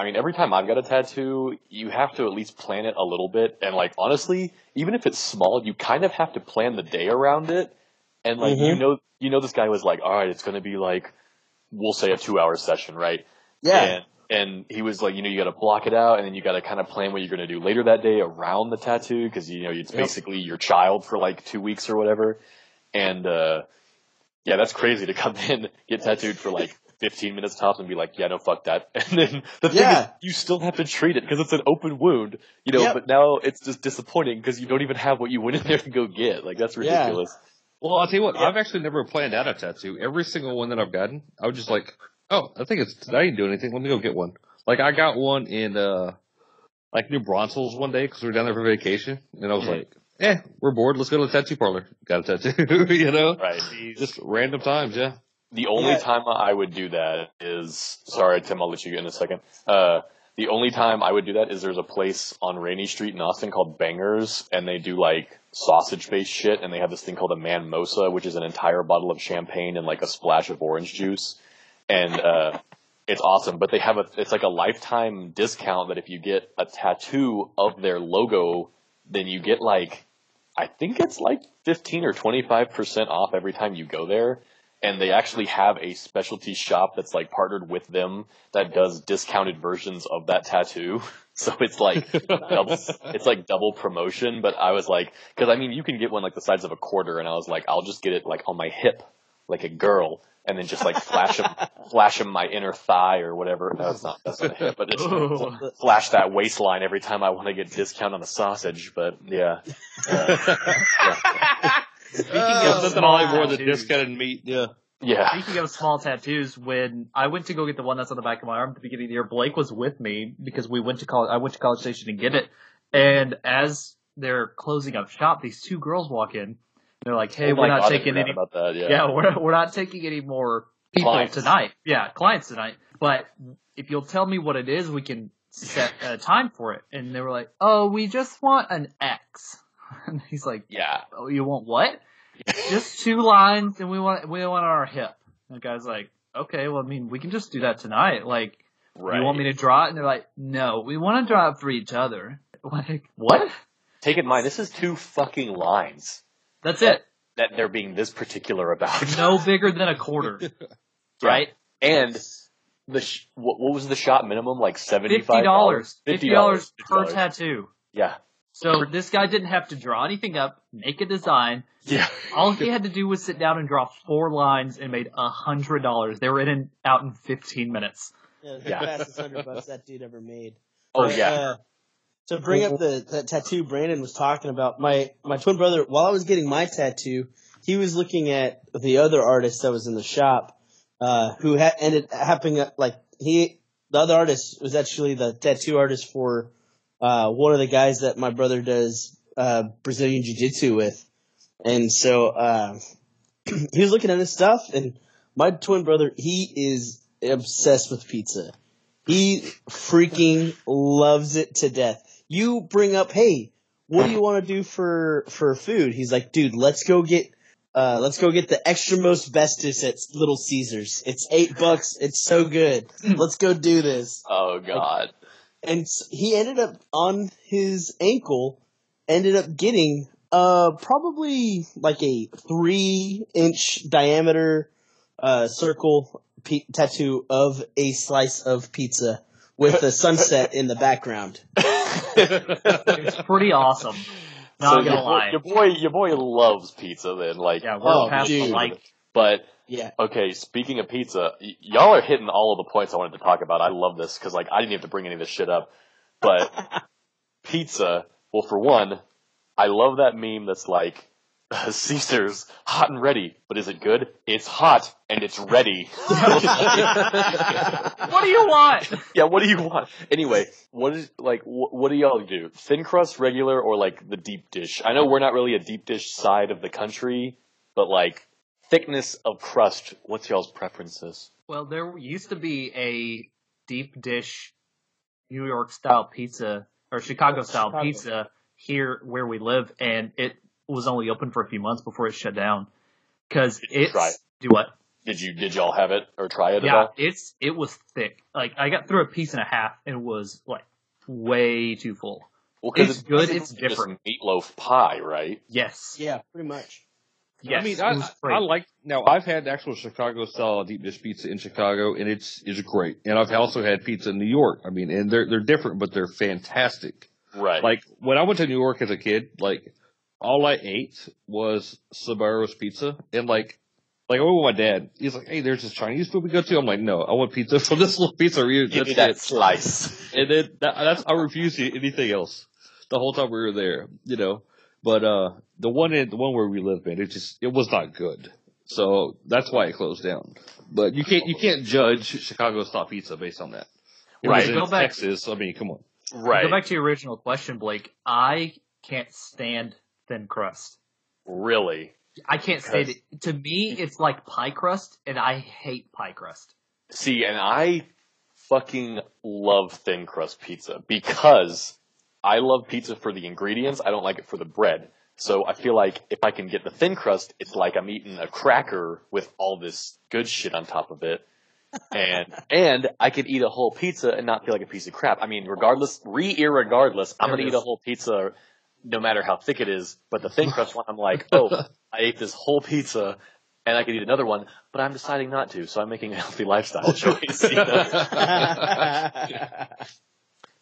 I mean, every time I've got a tattoo, you have to at least plan it a little bit. And like, honestly, even if it's small, you kind of have to plan the day around it. And like, you Mhm. know, you know, this guy was like, all right, it's going to be like, we'll say a two hour session, right? yeah And, and he was like, you know, you got to block it out and then you got to kind of plan what you're going to do later that day around the tattoo because, you know, it's basically your child for like two weeks or whatever. And, uh, yeah, that's crazy to come in, get tattooed for like 15 minutes tops and be like, yeah, no, fuck that. And then the thing Yeah. is, you still have to treat it because it's an open wound, you know, Yep. but now it's just disappointing because you don't even have what you went in there to go get. Like, that's Yeah. ridiculous. Well, I'll tell you what, Yeah. I've actually never planned out a tattoo. Every single one that I've gotten, I was just like, oh, I think it's, I didn't do anything. Let me go get one. Like, I got one in, uh, like New Braunfels one day because we were down there for vacation. And I was Mhm. like, eh, we're bored. Let's go to the tattoo parlor. Got a tattoo, you know? Right. Just random times, yeah. The only Yeah. time I would do that is sorry, Tim. I'll let you get in a second. Uh, the only time I would do that is there's a place on Rainey Street in Austin called Bangers, and they do like sausage based shit, and they have this thing called a Manmosa, which is an entire bottle of champagne and like a splash of orange juice, and uh, it's awesome. But they have a it's like a lifetime discount that if you get a tattoo of their logo, then you get like I think it's like fifteen or twenty five percent off every time you go there and they actually have a specialty shop that's like partnered with them that does discounted versions of that tattoo. So it's like double, it's like double promotion. But I was like, because I mean, you can get one like the size of a quarter, and I was like, I'll just get it like on my hip, like a girl, and then just like flash them, flash them my inner thigh or whatever. No, it's not that's not a hip, but just Ooh. flash that waistline every time I want to get discount on a sausage. But yeah, uh, Speaking There's of nothing small I like more than tattoos- discounted meat. Yeah. yeah. Speaking of small tattoos, when I went to go get the one that's on the back of my arm at the beginning of the year, Blake was with me because we went to college. I went to College Station to get it, and as they're closing up shop, these two girls walk in. They're like, "Hey, Oh we're not God, taking any. about that. Yeah. Yeah, we're we're not taking any more people Clients. tonight. Yeah, clients tonight. But if you'll tell me what it is, we can set a time for it." And they were like, "Oh, we just want an X." And he's like, Yeah. "Oh, you want what?" just two lines, and we want we want our hip. And the guy's like, "Okay, well, I mean, we can just do that tonight. Like, Right. you want me to draw it?" And they're like, "No, we want to draw it for each other." Like, what? Take in mind, this is two fucking lines That's it. that they're being this particular about. No bigger than a quarter, right? And the sh- what, what was the shot minimum? Like seventy five dollars. Fifty dollars per $50. tattoo. Yeah. So this guy didn't have to draw anything up, make a design. Yeah. All he had to do was sit down and draw four lines and made a hundred dollars. They were in and out in fifteen minutes. Yeah, the Yeah. fastest hundred bucks that dude ever made. Oh But, yeah. uh, to bring up the that tattoo Brandon was talking about, my my twin brother, while I was getting my tattoo, he was looking at the other artist that was in the shop, uh, who ha- ended happening like he the other artist was actually the tattoo artist for uh, one of the guys that my brother does uh, Brazilian Jiu Jitsu with, and so uh, he was looking at his stuff, and my twin brother he is obsessed with pizza. He freaking loves it to death. You bring up, hey, what do you want to do for for food? He's like, dude, let's go get uh let's go get the extra most bestest at Little Caesars. It's eight bucks. It's so good. Let's go do this. Oh god. And he ended up on his ankle, ended up getting uh probably like a three inch diameter uh circle pe- tattoo of a slice of pizza with the sunset in the background. It's pretty awesome. Not so gonna your boy, lie. your boy, your boy loves pizza. Then, like, Yeah, we're Oh, past the like. but Yeah. okay. Speaking of pizza, y- y'all are hitting all of the points I wanted to talk about. I love this because, like, I didn't have to bring any of this shit up. But pizza. Well, for one, I love that meme that's like. Caesar's hot and ready, but is it good? It's hot and it's ready. What do you want? Yeah, what do you want? Anyway, what is like wh- what do y'all do? Thin crust, regular, or like the deep dish? I know we're not really a deep dish side of the country, but like thickness of crust, what's y'all's preferences? Well, there used to be a deep dish New York style pizza or Chicago style Chicago. pizza here where we live, and it was only open for a few months before it shut down. Because it's try it? do what? Did you did y'all have it or try it at Yeah, all? it's it was thick. Like I got through a piece and a half, and it was like way too full. Well, 'cause it's good, it's different. meatloaf pie, right? Yes. Yeah, pretty much. Yes. I mean, I, I. I like now. I've had actual Chicago style deep dish pizza in Chicago, and it's is great. And I've also had pizza in New York. I mean, and they're they're different, but they're fantastic. Right. Like when I went to New York as a kid, like all I ate was Sbarro's pizza, and like like I went with my dad. He's like, "Hey, there's this Chinese food we go to." I'm like, "No, I want pizza from this little pizzeria." give me that it." slice. And then that, that's I refused to eat anything else the whole time we were there, you know. But uh the one in the one where we live, man, it just it was not good. So that's why it closed down. But you can't you can't judge Chicago style pizza based on that. It Right. was in Go back- Texas. I mean, come on. Right. Go back to your original question, Blake. I can't stand thin crust. Really. I can't stand it. To me, it's like pie crust, and I hate pie crust. See, and I fucking love thin crust pizza because I love pizza for the ingredients. I don't like it for the bread. So I feel like if I can get the thin crust, it's like I'm eating a cracker with all this good shit on top of it. And, and I could eat a whole pizza and not feel like a piece of crap. I mean, regardless, re irregardless, I'm gonna eat a whole pizza no matter how thick it is. But the thin crust one, I'm like, oh, I ate this whole pizza and I could eat another one, but I'm deciding not to, so I'm making a healthy lifestyle choice. you know?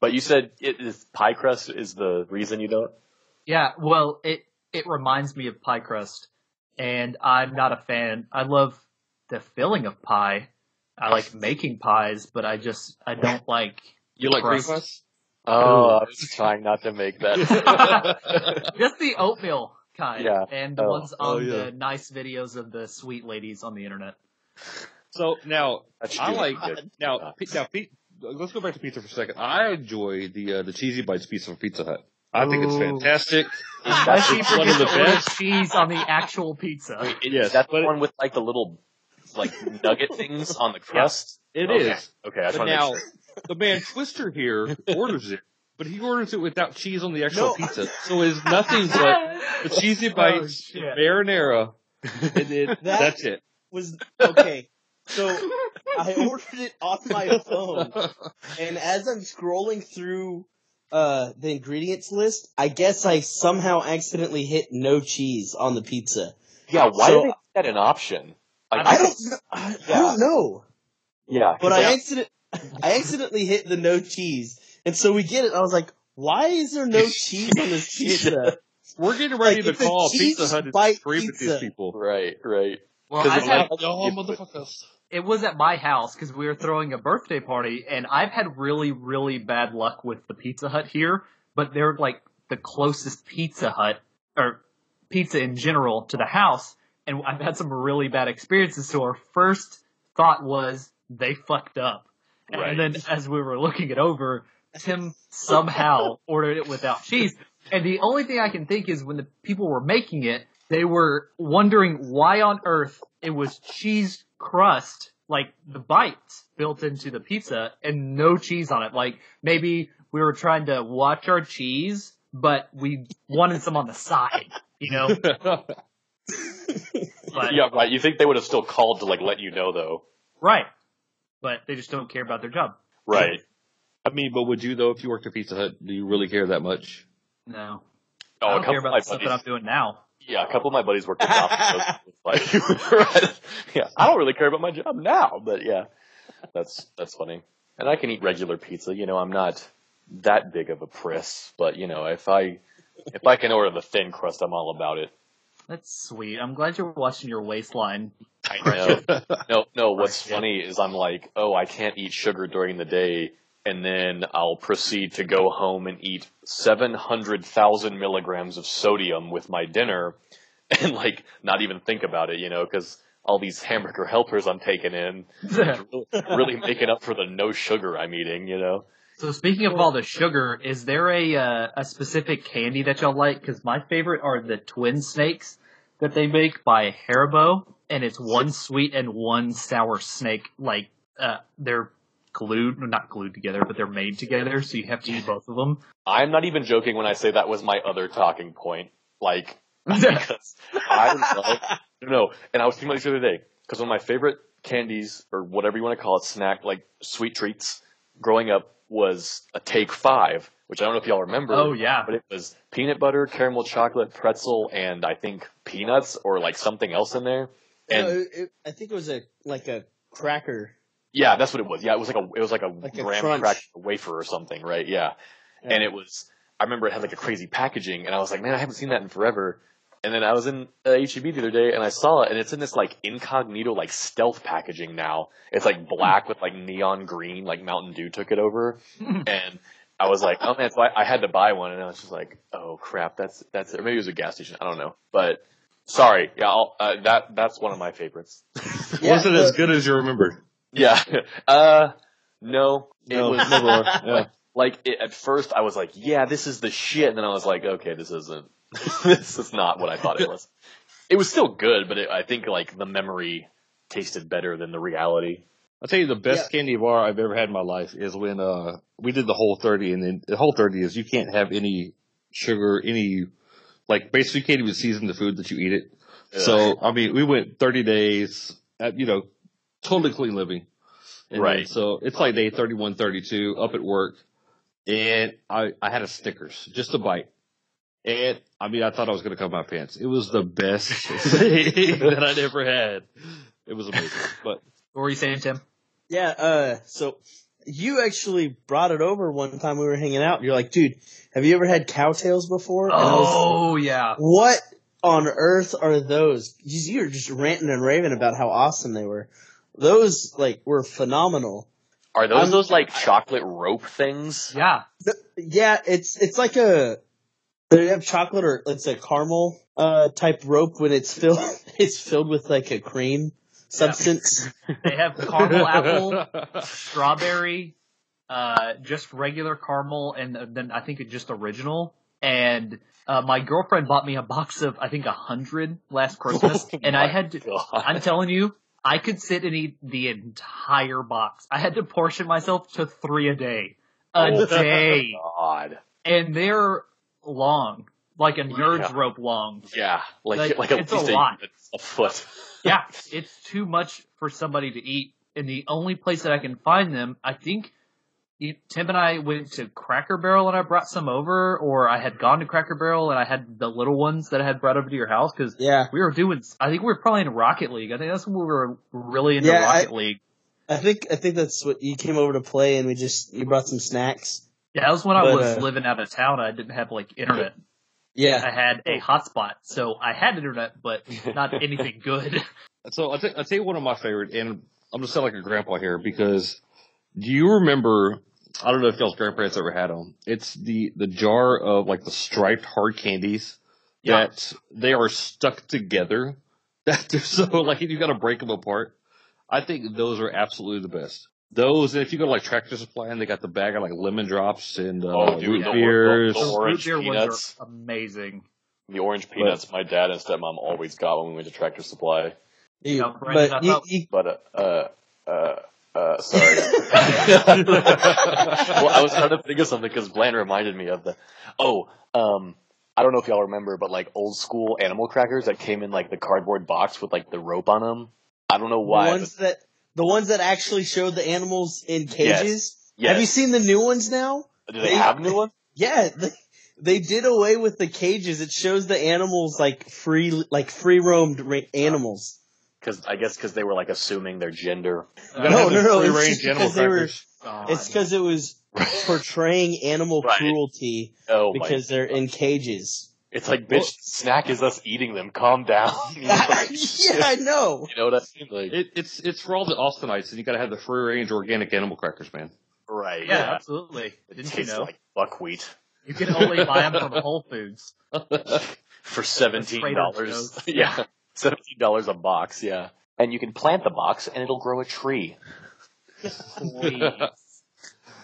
But you said it is pie crust is the reason you don't. Yeah, well, it it reminds me of pie crust, and I'm not a fan. I love the filling of pie. I like making pies, but I just I don't like You like cream Crust. puffs? Oh, I was trying not to make that. just the oatmeal kind, Yeah. and the Oh. ones oh, on Oh, yeah. the nice videos of the sweet ladies on the internet. so now I like good. now. Now, Pe- let's go back to pizza for a second. I enjoy the uh, the cheesy bites pizza from Pizza Hut. I think it's Ooh. fantastic. Unless you It's one forget of the to order best. cheese on the actual pizza. Wait, Yes, that's but the it- one with like the little like nugget things on the crust. It okay. is. Okay, I just But want to now make sure. the man Twister here orders it, but he orders it without cheese on the actual No. pizza. So it's nothing but the cheesy bites, shit. marinara, and then that's it. was okay. So I ordered it on my phone, and as I'm scrolling through uh, the ingredients list, I guess I somehow accidentally hit no cheese on the pizza. Yeah, why So- did they make that an option? Like, I don't, kn- I, I don't know, Yeah, but I they- accident, I accidentally hit the no cheese, and so we get it. I was like, why is there no cheese on this pizza? We're getting ready Like, to call Pizza Hut and bite scream at these people. right, right. Well, 'Cause I've had Y'all motherfuckers. It was at my house because we were throwing a birthday party, and I've had really, really bad luck with the Pizza Hut here. But they're like the closest Pizza Hut or pizza in general to the house, and I've had some really bad experiences. So our first thought was they fucked up, Right. and then as we were looking it over, Tim somehow ordered it without cheese. And the only thing I can think is when the people were making it, they were wondering why on earth it was cheese crust, like the bites built into the pizza and no cheese on it. Like maybe we were trying to watch our cheese, but we wanted some on the side, you know? But, yeah, right. You think they would have still called to like let you know though? Right. But they just don't care about their job. Right. I mean, but would you though if you worked at Pizza Hut? Do you really care that much? No. Oh, I a don't care about the stuff buddies. that I'm doing now. Yeah, a couple of my buddies worked at Domino's. like, yeah, I don't really care about my job now, but yeah, that's that's funny. And I can eat regular pizza. You know, I'm not that big of a priss, but you know, if I if I can order the thin crust, I'm all about it. That's sweet. I'm glad you're watching your waistline. I know. no, no. What's funny is I'm like, oh, I can't eat sugar during the day, and then I'll proceed to go home and eat 700,000 milligrams of sodium with my dinner, and like not even think about it, you know, because all these hamburger helpers I'm taking in, really, really making up for the no sugar I'm eating, you know. So speaking of all the sugar, is there a uh, a specific candy that y'all like? Because my favorite are the twin snakes that they make by Haribo, and it's one sweet and one sour snake. Like uh, they're glued, not glued together, but they're made together, so you have to eat both of them. I'm not even joking when I say that was my other talking point. Like, because I love, no, no, and I was thinking about this the other day, because one of my favorite candies, or whatever you want to call it, snack, like sweet treats, growing up was a Take Five, which I don't know if y'all remember. oh yeah, But it was peanut butter, caramel chocolate, pretzel, and I think peanuts or like something else in there. And No, it, it- I think it was a like a cracker. Yeah, that's what it was. Yeah, it was like a it was like a Like a graham crunch. cracker wafer or something, right? Yeah. Yeah. And it was I remember it had like a crazy packaging and I was like, man, I haven't seen that in forever. And then I was in uh, HEB the other day and I saw it and it's in this like incognito like stealth packaging now. It's like black with like neon green, like Mountain Dew took it over. and I was like, oh man, so I, I had to buy one and I was just like, oh crap, that's that's it. Or maybe it was a gas station, I don't know. But sorry, yeah, I'll, uh, that that's one of my favorites. Yeah, Wasn't as good as you remembered. Yeah. Uh, no. It No, was never are. Yeah. like it, at first I was like, yeah, this is the shit, and then I was like, okay, this isn't. this is not what I thought it was. It was still good, but it, I think like the memory tasted better than the reality. I'll tell you the best candy bar I've ever had in my life is when uh we did the whole thirty and then the whole thirty is you can't have any sugar, any like basically you can't even season the food that you eat it. So I mean we went thirty days at you know, totally clean living. And Right. so it's like day 31, 32, up at work. And I, I had a Snickers, just a bite. And I mean, I thought I was going to cut my pants. It was the best thing that I'd ever had. It was amazing. But What were you saying, Tim? Yeah, uh, so you actually brought it over one time we were hanging out. You're like, dude, have you ever had cowtails before? And I was like, Oh yeah. what on earth are those? You you were just ranting and raving about how awesome they were. Those, like, were phenomenal. Are those I'm- those like chocolate rope things? Yeah. The- yeah, it's, it's like a, they have chocolate or it's a caramel, uh, type rope when it's filled, it's filled with like a cream substance. They have caramel apple, strawberry, uh, just regular caramel, and then I think it just original. And uh, my girlfriend bought me a box of I think a hundred last Christmas, Oh and I had to. God. I'm telling you, I could sit and eat the entire box. I had to portion myself to three a day, a Oh, day, God. and they're long, like a nerd's Yeah. rope long. Yeah, like Like, like, it's a lot. a foot. yeah, it's too much for somebody to eat. And the only place that I can find them, I think Tim and I went to Cracker Barrel and I brought some over, or I had gone to Cracker Barrel and I had the little ones that I had brought over to your house because Yeah. we were doing. I think we were probably in Rocket League. I think that's when we were really into Yeah, I- Rocket League. I think, I think that's what you came over to play and we just, you brought some snacks. Yeah, that was when I was uh, living out of town. I didn't have like internet. Yeah. I had a hotspot, so I had internet, but not anything good. so I'll, t- I'll tell you one of my favorite, and I'm going to sound like a grandpa here because do you remember, I don't know if y'all's grandparents ever had them. It's the, the jar of like the striped hard candies Yeah. that they are stuck together. That they're so like you got to break them apart. I think those are absolutely the best. Those, and if you go to like Tractor Supply and they got the bag of like lemon drops and uh, Oh, dude, root the- beers. the- Those orange root beer peanuts. ones are amazing. The orange peanuts my dad and stepmom always got when we went to Tractor Supply. Yeah, but you, thought- you, But uh uh uh, uh sorry. well, I was trying to think of something because Bland reminded me of the. Oh, um, I don't know if y'all remember, but like old school animal crackers that came in like the cardboard box with like the rope on them. I don't know the why. ones that, the ones that actually showed the animals in cages. but yes. Have you seen the new ones now? Do they they- have new ones? Yeah, they, they did away with the cages. It shows the animals like free, like free roamed animals. Because I guess because they were like assuming their gender. Gotta No, no, no, it's free-range just animal because they were- crackers. God. It's because it was portraying animal Right. cruelty Oh because they're in cages. It's like bitch, snack is us eating them. Calm down. You know, like, yeah, I know. You know what I mean? Like, It, it's it's for all the Austinites, and you got to have the free range organic animal crackers, man. right? yeah, absolutely. It Didn't you tastes know? like buckwheat You can only buy them from Whole Foods. for seventeen dollars. Yeah, seventeen dollars a box. Yeah, and you can plant the box, and it'll grow a tree.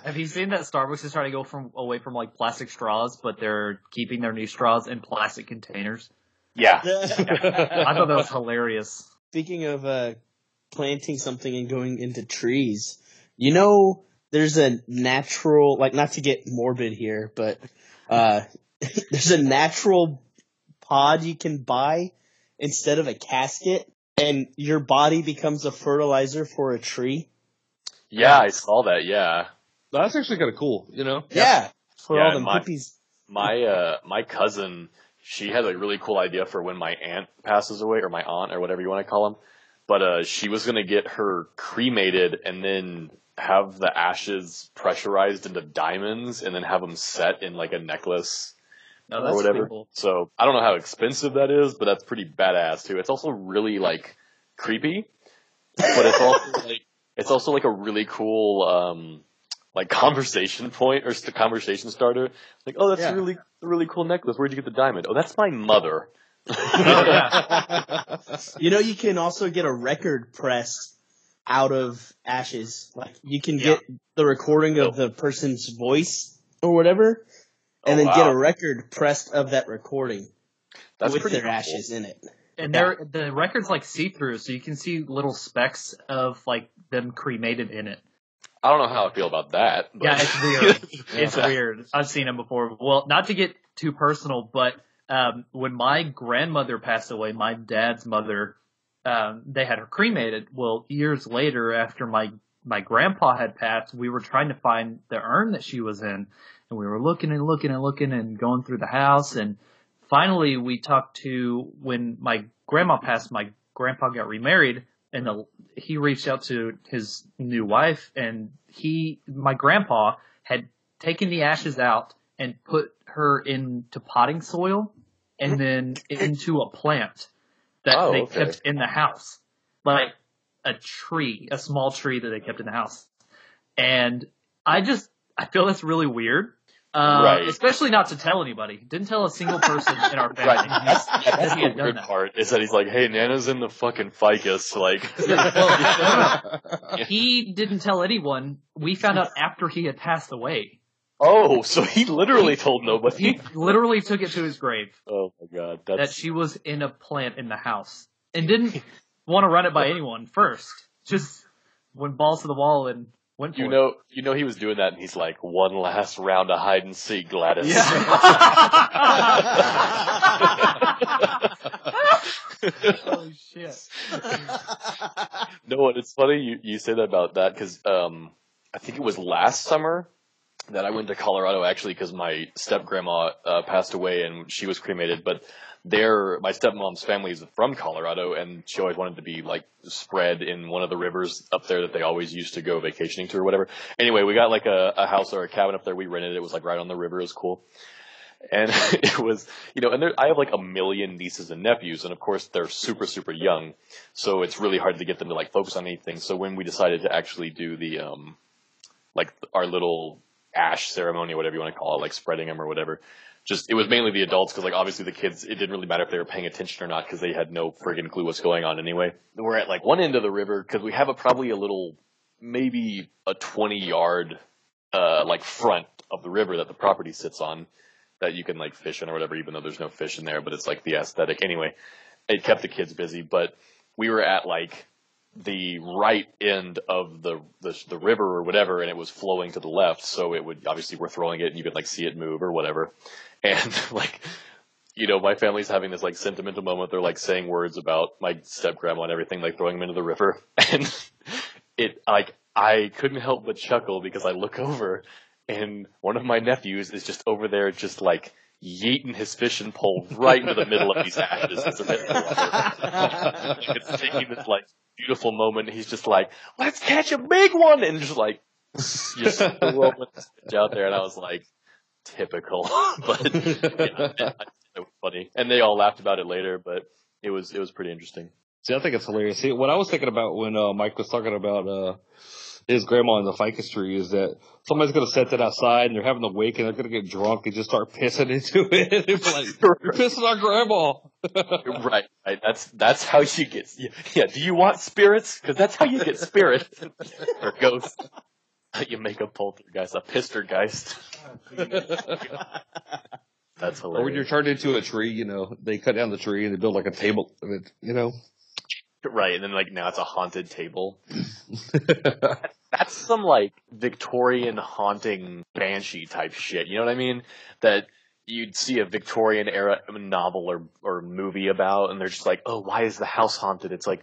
Have you seen that Starbucks is trying to go from away from like plastic straws, but they're keeping their new straws in plastic containers? Yeah, I thought that was hilarious. Speaking of uh, planting something and going into trees, you know, there's a natural, like, not to get morbid here, but uh, there's a natural pod you can buy instead of a casket, and your body becomes a fertilizer for a tree. yeah, I saw that. Yeah, That's actually kind of cool, you know. Yeah, for Yeah, all them my- hippies. my uh my cousin, she has a really cool idea for when my aunt passes away, or my aunt, or whatever you want to call them. But uh, she was gonna get her cremated and then have the ashes pressurized into diamonds, and then have them set in like a necklace No, or whatever. cool. So I don't know how expensive that is, but that's pretty badass too. It's also really like creepy, but it's also like it's also like a really cool um like conversation point or st- conversation starter. Like, oh, that's Yeah. a really a really cool necklace. Where'd you get the diamond? Oh, that's my mother. yeah. You know, you can also get a record pressed out of ashes. Like you can Yeah. get the recording of the person's voice or whatever, and Oh, then get a record pressed of that recording That's with their cool. ashes in it. And they're, the record's like see through, so you can see little specks of like them cremated in it. I don't know how I feel about that. But. Yeah, it's weird. It's weird. I've seen them before. Well, not to get too personal, but um, when my grandmother passed away, my dad's mother, um, they had her cremated. Well, years later, after my my grandpa had passed, we were trying to find the urn that she was in, and we were looking and looking and looking and going through the house, and finally we talked to when my grandma passed, my grandpa got remarried, and the, he reached out to his new wife, and he, my grandpa, had taken the ashes out and put her into potting soil, and hmm? then into a plant that Oh, they okay. kept in the house, like a tree, a small tree that they kept in the house. And I just, I feel that's really weird. Uh, Right. especially not to tell anybody. Didn't tell a single person in our family Right. That's, that that's he the weird that. part is that he's like, hey, Nana's in the fucking ficus. Like, He didn't tell anyone. We found out after he had passed away. oh, so he literally told nobody. He literally took it to his grave Oh my god, that she was in a plant in the house and didn't want to run it by anyone first. Just went balls to the wall and went for you it. know, you know he was doing that, and he's like, one last round of hide and seek, Gladys. Oh shit. no, and it's funny you, you say that about that because um, I think it was last summer that I went to Colorado actually because my step grandma uh, passed away and she was cremated, but their my stepmom's family is from Colorado and she always wanted to be like spread in one of the rivers up there that they always used to go vacationing to or whatever. Anyway, we got like a, a house or a cabin up there. We rented it. It was like right on the river. It was cool. And it was, you know, and there, I have like a million nieces and nephews, and of course they're super, super young, so it's really hard to get them to like focus on anything. So when we decided to actually do the, um, like our little ash ceremony, whatever you want to call it, like spreading them or whatever, just it was mainly the adults because like obviously the kids, it didn't really matter if they were paying attention or not because they had no friggin' clue what's going on anyway. We're at like one end of the river because we have a probably a little, maybe a twenty yard, uh, like front of the river that the property sits on that you can like fish in or whatever, even though there's no fish in there, but it's like the aesthetic. Anyway, it kept the kids busy, but we were at like the right end of the, the the river or whatever, and it was flowing to the left, so it would obviously we're throwing it and you could like see it move or whatever, and like. You know, my family's having this like sentimental moment. They're like saying words about my step grandma and everything, like throwing them into the river. And it, like, I couldn't help but chuckle because I look over and one of my nephews is just over there, just like yeeting his fishing pole right into the middle of these ashes. It's, a bit it's taking this like beautiful moment. He's just like, "Let's catch a big one," and just like just throwing the out there. And I was like, typical, but yeah, it was funny. And they all laughed about it later, but it was it was pretty interesting. See, I think it's hilarious. See, what I was thinking about when uh, Mike was talking about uh, his grandma in the ficus tree is that somebody's going to set that outside and they're having a wake and they're going to get drunk and just start pissing into it. Like, you're pissing on grandma. Right, right. That's that's how you get. Yeah, yeah. Do you want spirits? Because that's how you get spirits or ghosts. You make a poltergeist, a pistergeist. That's hilarious. or when you're turned into a tree, you know, they cut down the tree and they build like a table, of it, you know. Right, and then like now it's a haunted table. That's some like Victorian haunting banshee type shit. You know what I mean? That you'd see a Victorian era novel or or movie about, and they're just like, oh, why is the house haunted? It's like,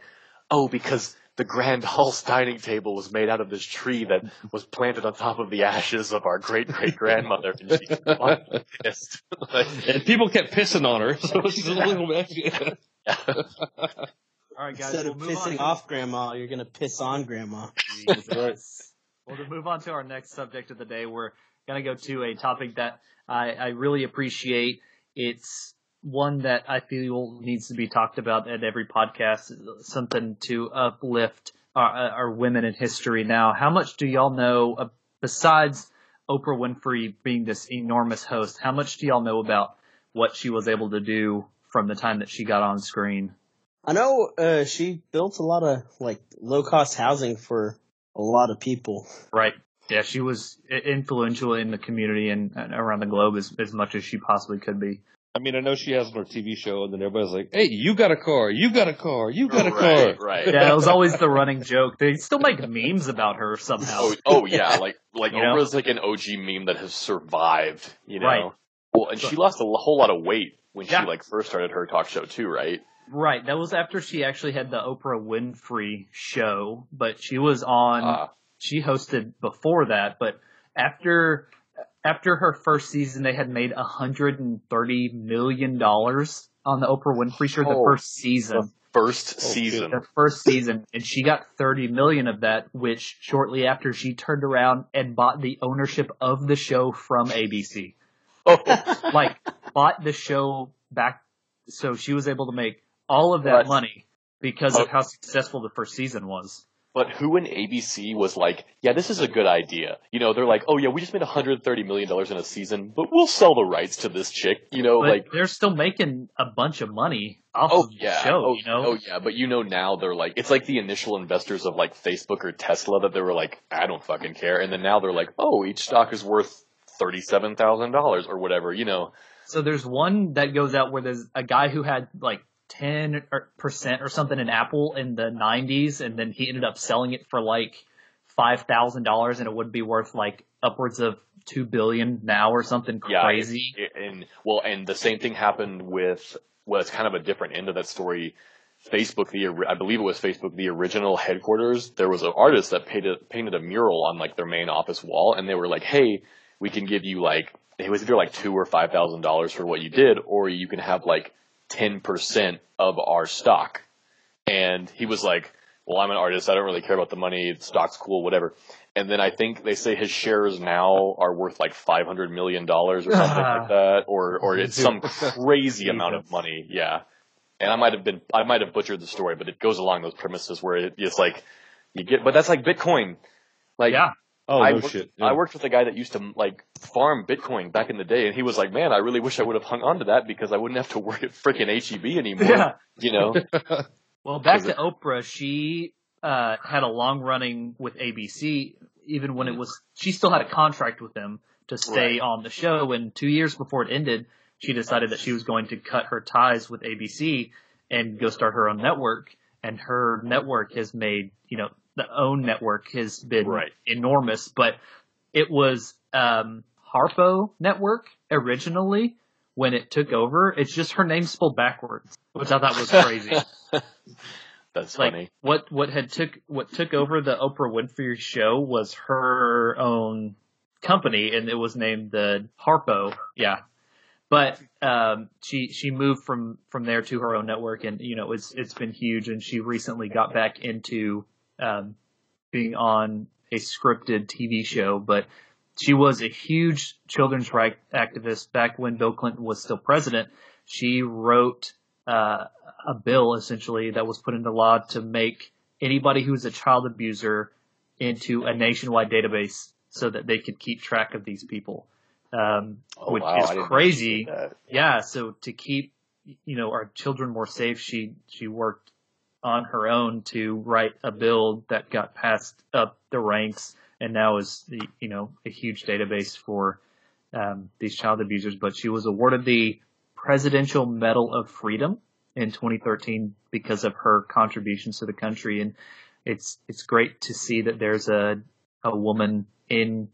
oh, because the grand hall's dining table was made out of this tree that was planted on top of the ashes of our great great grandmother, and she's fucking pissed. Like, and people kept pissing on her, so she's a little mess. yeah. All right, guys. Instead we'll of pissing on. off grandma, you're gonna piss on grandma. Jesus. Well, to move on to our next subject of the day, we're going to go to a topic that I, I really appreciate. It's one that I feel needs to be talked about at every podcast, something to uplift our, our women in history. Now, how much do y'all know, uh, besides Oprah Winfrey being this enormous host, how much do y'all know about what she was able to do from the time that she got on screen? I know uh, she built a lot of like low cost housing for a lot of people. Right. Yeah, she was influential in the community and, and around the globe as, as much as she possibly could be. I mean, I know she has on her TV show, and then everybody's like, "Hey, you got a car? You got a car? You got a right, car?" right. Yeah, it was always the running joke. They still make memes about her somehow. Oh, oh yeah, like like You know? Oprah's like an OG meme that has survived, you know. Right. Well, and she lost a whole lot of weight when Yeah. she like first started her talk show too, right? Right. That was after she actually had the Oprah Winfrey show, but she was on Ah, she hosted before that, but after after her first season, they had made a hundred and thirty million dollars on the Oprah Winfrey Show the Oh. first season. The First Oh, season. The first season, and she got 30 million of that, which shortly after she turned around and bought the ownership of the show from ABC. Oh, Like, bought the show back, so she was able to make all of that Right. money because of Oh. how successful the first season was. But who in ABC was like, yeah, this is a good idea. You know, they're like, oh yeah, we just made 130 million dollars in a season, but we'll sell the rights to this chick. You know, But like, they're still making a bunch of money off oh of the show, oh, you know? oh yeah, but you know now they're like, it's like the initial investors of like Facebook or Tesla that they were like, I don't fucking care, and then now they're like, oh, each stock is worth thirty-seven thousand dollars or whatever. You know, So there's one that goes out where there's a guy who had like 10 or- percent or something in Apple in the 90s, and then he ended up selling it for like five thousand dollars, and it would be worth like upwards of two billion now or something Yeah, crazy. it- and well, and the same thing happened with well, it's kind of a different end of that story. Facebook, the I believe it was Facebook, the original headquarters. There was an artist that painted painted a mural on like their main office wall, and they were like, "Hey, we can give you like it was either like two or five thousand dollars for what you did, or you can have like ten percent of our stock." And he was like, "Well, I'm an artist. I don't really care about the money. The stock's cool, whatever." And then I think they say his shares now are worth like five hundred million dollars or something like that, or or it's some crazy amount of money. Yeah, and I might have been I might have butchered the story, but it goes along those premises where it, it's like you get, but that's like Bitcoin. Like Yeah. Oh I no worked, shit. I worked with a guy that used to like farm Bitcoin back in the day, and he was like, "Man, I really wish I would have hung on to that because I wouldn't have to work at freaking HEB anymore." Yeah. You know? Well, back to it- Oprah, she uh, had a long running with ABC, even when it was, she still had a contract with them to stay Right. on the show. And two years before it ended, she decided that she was going to cut her ties with ABC and go start her own network. And her network has made, you know, the own network has been Right. enormous, but it was, um, Harpo Network originally when it took over. It's just her name spelled backwards, which I thought was crazy That's like funny. what what had took what took over the Oprah Winfrey show was her own company and it was named the Harpo. Yeah. But um she she moved from from there to her own network and you know it's it's been huge and she recently got back into um being on a scripted TV show but she was a huge children's rights activist back when Bill Clinton was still president. She wrote uh, a bill essentially that was put into law to make anybody who's a child abuser into a nationwide database so that they could keep track of these people. Um, Oh, which wow, is crazy. Yeah, so to keep you know our children more safe, she she worked on her own to write a bill that got passed up the ranks and now is the you know a huge database for um, these child abusers. But she was awarded the Presidential Medal of Freedom in 2013 because of her contributions to the country, and it's it's great to see that there's a a woman in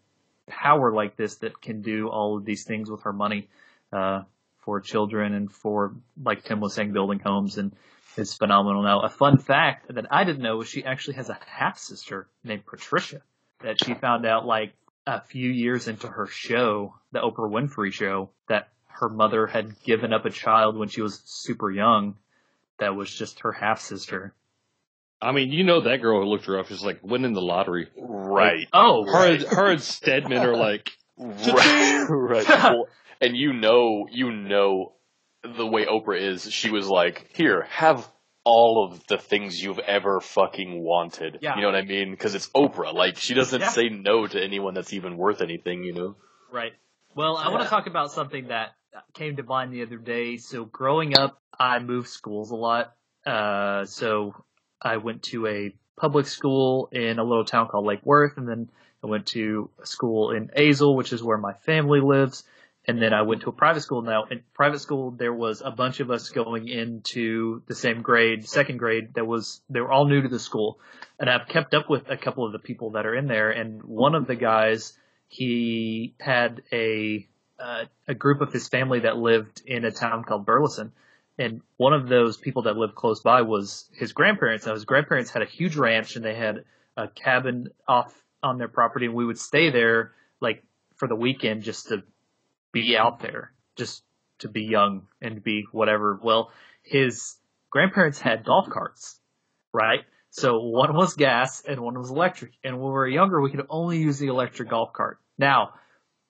power like this that can do all of these things with her money uh, for children and for like Tim was saying, building homes and it's phenomenal. Now, a fun fact that I didn't know was she actually has a half sister named Patricia that she found out like a few years into her show, the Oprah Winfrey show, that her mother had given up a child when she was super young. That was just her half sister. I mean, you know that girl who looked her up is like winning the lottery. Right. Oh, Her, and- her and Stedman are like, Right. right. And you know, you know, the way Oprah is, she was like, "Here, have all of the things you've ever fucking wanted." Yeah. You know what I mean? Because it's Oprah. Like, she doesn't Yeah. say no to anyone that's even worth anything. You know? Right. Well, I want to talk about something that came to mind the other day. So growing up, I moved schools a lot. Uh, so I went to a public school in a little town called Lake Worth, and then I went to a school in Azle, which is where my family lives. And then I went to a private school. Now, in private school, there was a bunch of us going into the same grade, second grade. That was they were all new to the school, and I've kept up with a couple of the people that are in there. And one of the guys, he had a uh, a group of his family that lived in a town called Burleson. And one of those people that lived close by was his grandparents. Now his grandparents had a huge ranch and they had a cabin off on their property, and we would stay there like for the weekend just to be out there, just to be young and be whatever. Well, his grandparents had golf carts, right? So one was gas and one was electric. And when we were younger, we could only use the electric golf cart. Now,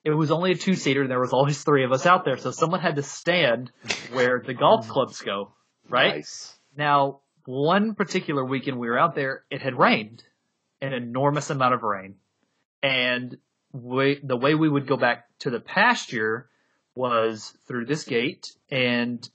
it was only a two seater and there was always three of us out there. So someone had to stand where the golf mm. clubs go, right? Nice. Now, one particular weekend we were out there, it had rained an enormous amount of rain. And we, the way we would go back to the pasture was through this gate and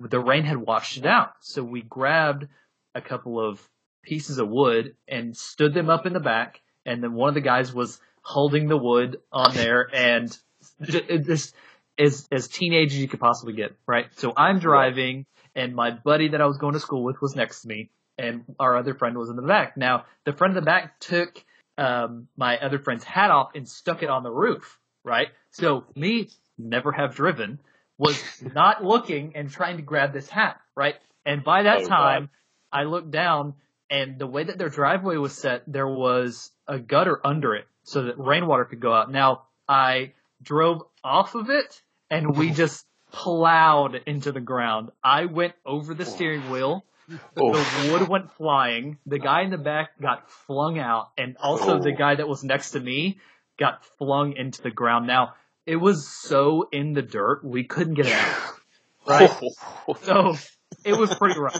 the rain had washed it out. So we grabbed a couple of pieces of wood and stood them up in the back. And then one of the guys was holding the wood on there and just as, as teenage as you could possibly get, right? So I'm driving and my buddy that I was going to school with was next to me and our other friend was in the back. Now the friend in the back took, um, my other friend's hat off and stuck it on the roof, right? So me, never have driven, was not looking and trying to grab this hat, right? And by that Oh, time, I looked down and the way that their driveway was set, there was a gutter under it so that rainwater could go out. Now I drove off of it and we just plowed into the ground. I went over the steering wheel. Oh. The wood went flying. The guy in the back got flung out and also the Oh. guy that was next to me got flung into the ground. Now it was so in the dirt, we couldn't get it out. Right? So it was pretty rough.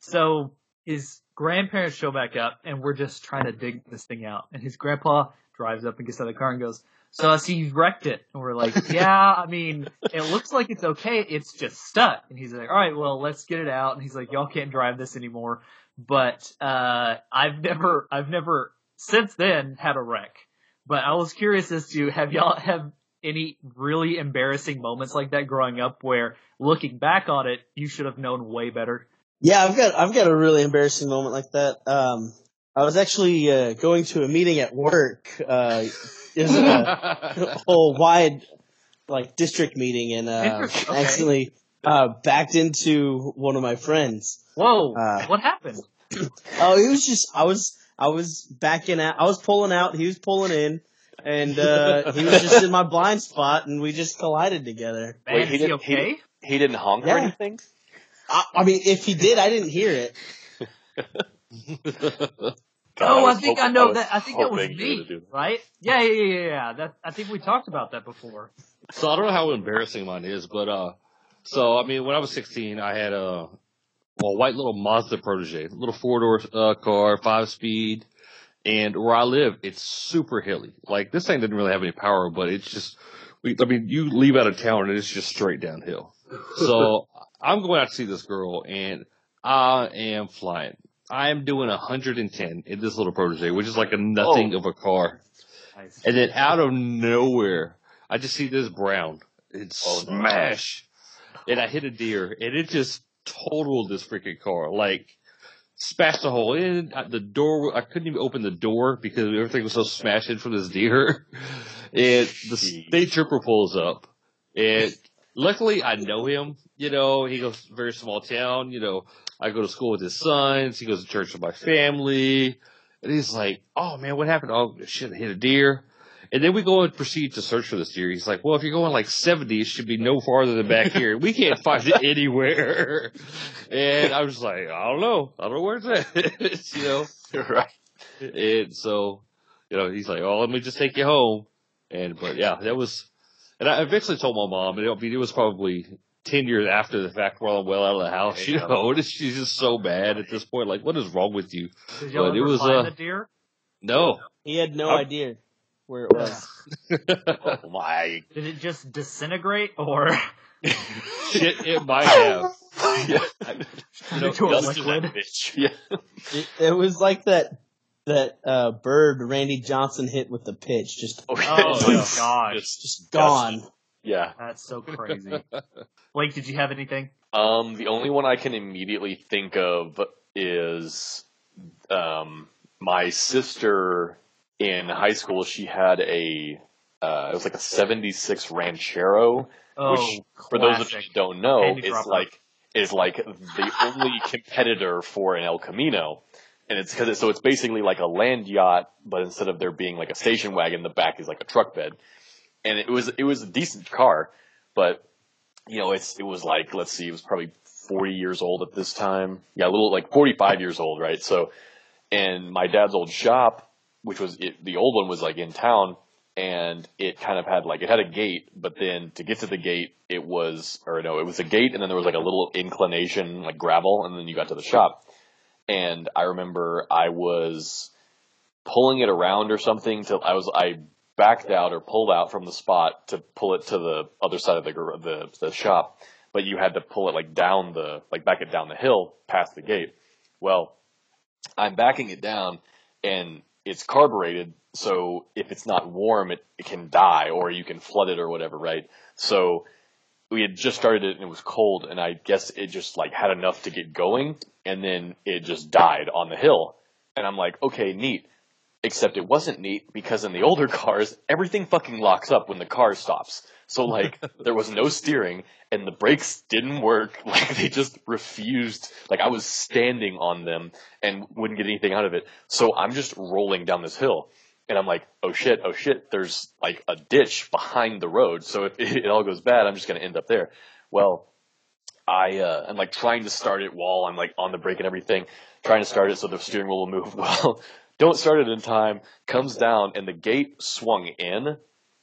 So his grandparents show back up and we're just trying to dig this thing out. And his grandpa drives up and gets out of the car and goes, so I see you wrecked it. And we're like, yeah, I mean, it looks like it's okay. It's just stuck. And he's like, all right, well, let's get it out. And he's like, y'all can't drive this anymore. But, uh, I've never, I've never since then had a wreck. But I was curious as to have y'all have any really embarrassing moments like that growing up where looking back on it, you should have known way better. Yeah, I've got I've got a really embarrassing moment like that. Um, I was actually uh, going to a meeting at work. Uh, it was a whole wide like district meeting, and uh, okay. accidentally uh, backed into one of my friends. Whoa, Uh, what happened? Oh, it was just I was I was backing out. I was pulling out. He was pulling in. And uh, he was just in my blind spot, and we just collided together. Man, Wait, he he didn't- he okay? He didn't honk or anything? I, I mean, if he did, I didn't hear it. God, oh, I, was think hop- I know was that. I think that was hoping me, right? Yeah, yeah, yeah, yeah, yeah. That I think we talked about that before. So I don't know how embarrassing mine is, but uh, so I mean, when I was 16, I had a well, white little Mazda Protege, little four door uh, car, five speed, and where I live, it's super hilly. Like this thing didn't really have any power, but it's just, we, I mean, you leave out of town and it's just straight downhill. So I'm going out to see this girl, and I am flying. I am doing 110 in this little Protege, which is like a nothing Oh. of a car. Nice. And then out of nowhere, I just see this brown. It Oh, no. smash. And I hit a deer and it just totaled this freaking car. Like, smashed a hole in the door. I couldn't even open the door because everything was so smashed in from this deer. And the Jeez. state trooper pulls up and luckily I know him. You know, he goes very small town. You know, I go to school with his sons. He goes to church with my family. And he's like, oh man, what happened? Oh shit, I hit a deer. And then we go and proceed to search for this deer. He's like, well, if you're going like 70, it should be no farther than back here. We can't find it anywhere. And I was like, I don't know. I don't know where it's at. you know? right. And so, you know, he's like, oh, let me just take you home. And, but yeah, that was, and I eventually told my mom, and I mean, it was probably 10 years after the fact while I'm well out of the house, you Yeah. know, she's just so bad at this point. Like, what is wrong with you? Did y'all but it ever was, find uh, the deer? No. He had no I'm- idea where it was. Oh my. Did it just disintegrate or Shit, it might have. Yeah. turn into a liquid? Yeah. It, it was like that that uh, bird Randy Johnson hit with the pitch, just Oh yeah. my gosh, Just- just gone. yeah. that's so crazy. Blake, did you have anything? Um, the only one I can immediately think of is um, my sister in high school. She had a uh, it was like a '76 Ranchero. Oh, Which, For those of you who don't know, Candy is dropper. like is like the only competitor for an El Camino. And it's because so it's basically like a land yacht, but instead of there being like a station wagon, the back is like a truck bed, and it was it was a decent car, but you know it's it was like let's see, it was probably 40 years old at this time, yeah, a little like 45 years old, right? So, and my dad's old shop, which was it, the old one was like in town, and it kind of had like it had a gate, but then to get to the gate, it was or no, it was a gate, and then there was like a little inclination, like gravel, and then you got to the shop. And I remember I was pulling it around or something till I was I backed out or pulled out from the spot to pull it to the other side of the the, the shop, but you had to pull it like down the like back it down the hill past the gate. Well, I'm backing it down and it's carbureted, so if it's not warm, it, it can die or you can flood it or whatever, right? So we had just started it and it was cold and I guess it just like had enough to get going and then it just died on the hill. And I'm like, okay, neat. Except it wasn't neat because in the older cars, everything fucking locks up when the car stops. So like, there was no steering and the brakes didn't work. Like they just refused. Like I was standing on them and wouldn't get anything out of it. So I'm just rolling down this hill and I'm like, oh shit, oh shit, there's like a ditch behind the road. So if it all goes bad, I'm just going to end up there. Well, I, uh, I'm like trying to start it while I'm like on the brake and everything, trying to start it so the steering wheel will move. Well, don't start it in time, comes down and the gate swung in.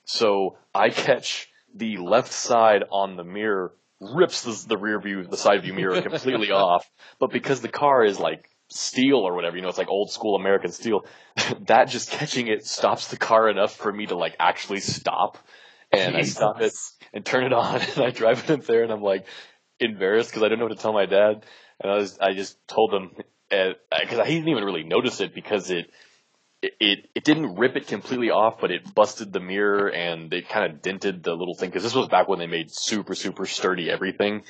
So I catch the left side on the mirror, rips the, the rear view, the side view mirror completely off. But because the car is like steel or whatever, you know, it's like old school American steel, that just catching it stops the car enough for me to like actually stop. And Jesus. I stop it and turn it on and I drive it up there and I'm like embarrassed because I don't know what to tell my dad. And I was, I just told him, because he didn't even really notice it because it, it, it, didn't rip it completely off, but it busted the mirror and it kind of dented the little thing. Cause this was back when they made super, super sturdy everything.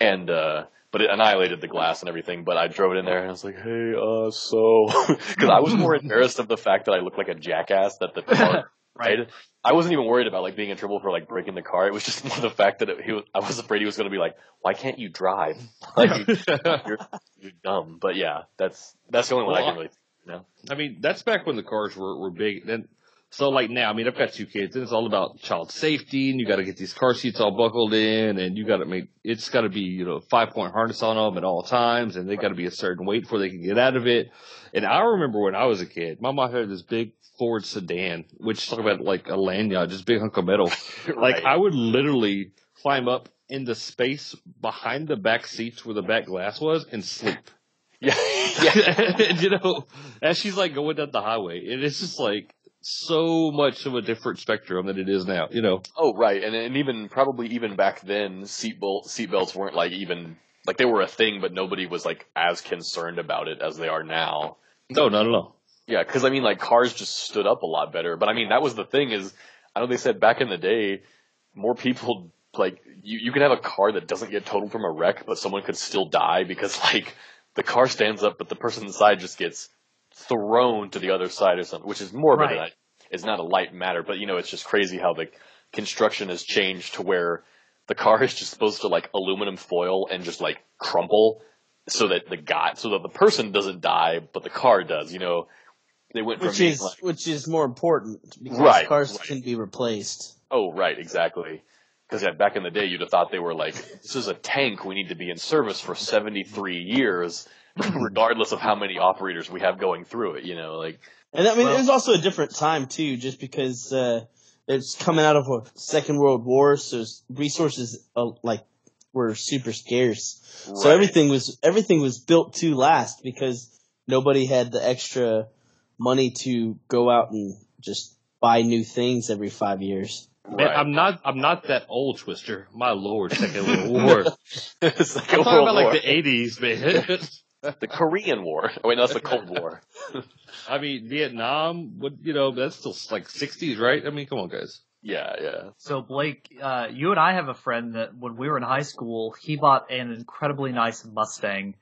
And, uh, but it annihilated the glass and everything. But I drove it in there and I was like, "Hey, uh, so," because I was more embarrassed of the fact that I looked like a jackass that the car Right. I wasn't even worried about like being in trouble for like breaking the car. It was just more the fact that it, he was, I was afraid he was going to be like, "Why can't you drive? Like you're, you're dumb." But yeah, that's that's the only one I can really. I mean, that's back when the cars were, were big. Then, so like now, I mean, I've got two kids, and it's all about child safety, and you got to get these car seats all buckled in, and you got to make it's got to be you know five point harness on them at all times, and they got to be a certain weight before they can get out of it. And I remember when I was a kid, my mom had this big Ford sedan, which talk about like a land yacht, just big hunk of metal. Like I would literally climb up in the space behind the back seats where the back glass was and sleep. yeah, yeah. and, you know, as she's like going down the highway, and it's just like so much of a different spectrum than it is now. You know, Oh, right, and and even probably even back then, seatbelt seatbelts weren't like even like they were a thing, but nobody was like as concerned about it as they are now. no, not at all. Yeah, because I mean, like cars just stood up a lot better. But I mean, that was the thing is, I know they said back in the day, more people like you you can have a car that doesn't get totaled from a wreck, but someone could still die because like the car stands up, but the person inside just gets thrown to the other side or something, which is more of Right. it's not a light matter, but you know, it's just crazy how the construction has changed to where the car is just supposed to like aluminum foil and just like crumple so that the guy, so that the person doesn't die, but the car does. You know, they went from which is like, which is more important because Right, cars right. can be replaced. oh right, exactly. Because yeah, back in the day, you'd have thought they were like, this is a tank. We need to be in service for 73 years, regardless of how many operators we have going through it. You know, like And I mean, Well- it was also a different time too, just because uh, it's coming out of a Second World War, so resources uh, like were super scarce. So everything was everything was built to last because nobody had the extra money to go out and just buy new things every five years. Man, Right. I'm not. I'm not that old, Twister. My lord, Second World War. it's like I'm talking world about like the '80s, man. the Korean War. Oh, wait, no, that's the Cold War. I mean, Vietnam. What you know? That's still like '60s, right? I mean, come on, guys. Yeah, yeah. So Blake, uh, you and I have a friend that when we were in high school, he bought an incredibly nice Mustang,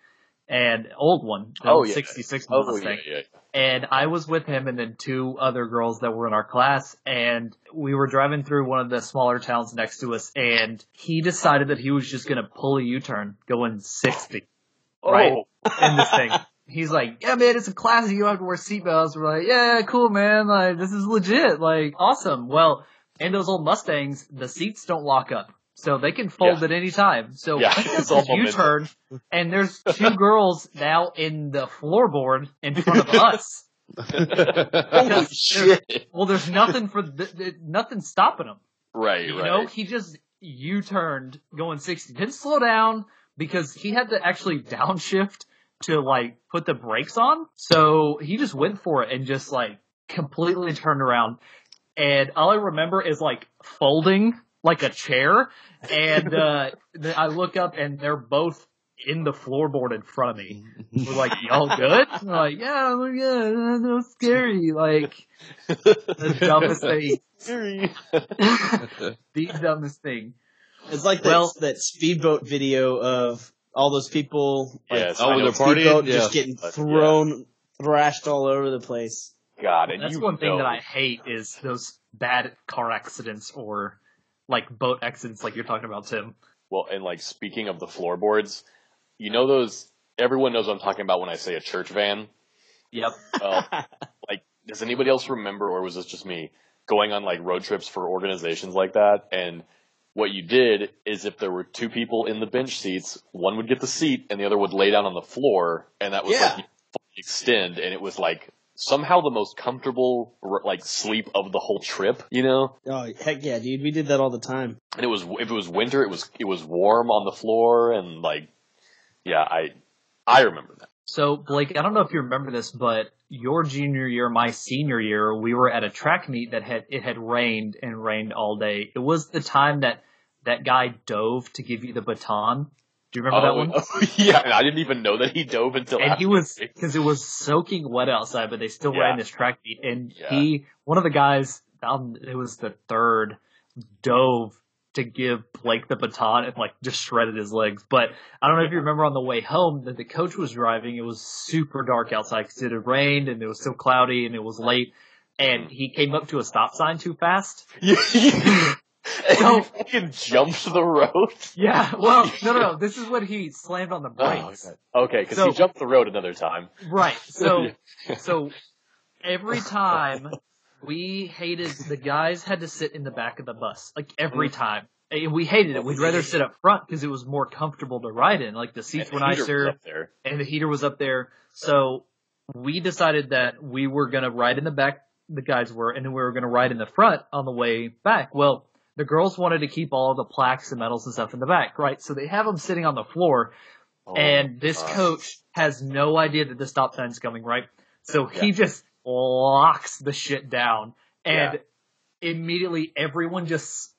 and old one, the Oh, yeah. '66 Oh, Mustang. yeah, yeah. And I was with him and then two other girls that were in our class, and we were driving through one of the smaller towns next to us, and he decided that he was just gonna pull a U-turn going 60 Right. Oh, in this thing. he's like, yeah, man, it's a classic. You don't have to wear seatbelts. We're like, yeah, cool, man. Like, this is legit. Like, awesome. Well, in those old Mustangs, the seats don't lock up. So they can fold Yeah. at any time. So Yeah, it's all U-turn, and there's two girls now in the floorboard in front of us. Holy shit! Well, there's nothing for the, nothing stopping him. Right, You right. know, he just U-turned going 60. Didn't slow down because he had to actually downshift to like put the brakes on. So he just went for it and just like completely turned around. And all I remember is like folding like a chair. And, uh, I look up and they're both in the floorboard in front of me. We're like, y'all good? We're like, yeah, we're good. That's so scary. Like, the dumbest thing. Scary. the dumbest thing. It's like that, Well- that speedboat video of all those people like, Yes, Oh, I when they're partying? speedboat Yeah. just getting Uh, yeah. thrown, thrashed all over the place. God, and That's you one thing that I hate is those bad car accidents or like boat accidents like you're talking about, Tim. Well, and like speaking of the floorboards, you know those. Everyone knows what I'm talking about when I say a church van. Yep. Well, like, does anybody else remember, or was this just me going on like road trips for organizations like that? And what you did is, if there were two people in the bench seats, one would get the seat and the other would lay down on the floor, and that was Yeah. like extend, and it was like somehow the most comfortable like sleep of the whole trip. You know. oh heck yeah, dude! We did that all the time. and it was if it was winter, it was it was warm on the floor, and like, yeah, I I remember that. So Blake, I don't know if you remember this, but your junior year, my senior year, we were at a track meet that had it had rained and rained all day. It was the time that that guy dove to give you the baton. Do you remember that one? oh, yeah, and I didn't even know that he dove until and after he was because it was soaking wet outside, but they still Yeah. ran this track meet. And Yeah. he, one of the guys, um, it was the third, dove to give Blake the baton and like just shredded his legs. But I don't know if you remember on the way home that the coach was driving. It was super dark outside because it had rained and it was still cloudy and it was late. And he came up to a stop sign too fast. and So- he fucking jumped the road. Yeah, well, no, no, no. This is when he slammed on the Oh, brakes. okay, okay, because So- he jumped the road another time. Right. So, so every time we hated the guys had to sit in the back of the bus, like every Mm. time. And we hated it. We'd rather sit up front because it was more comfortable to ride in. Like the seats And were the nicer and the heater was up there. So we decided that we were going to ride in the back, the guys were, and then we were going to ride in the front on the way back. Well, the girls wanted to keep all the plaques and medals and stuff in the back, right? So they have them sitting on the floor Oh, and this coach has no idea that the stop sign's coming, right? So he Yeah. just locks the shit down, and immediately everyone just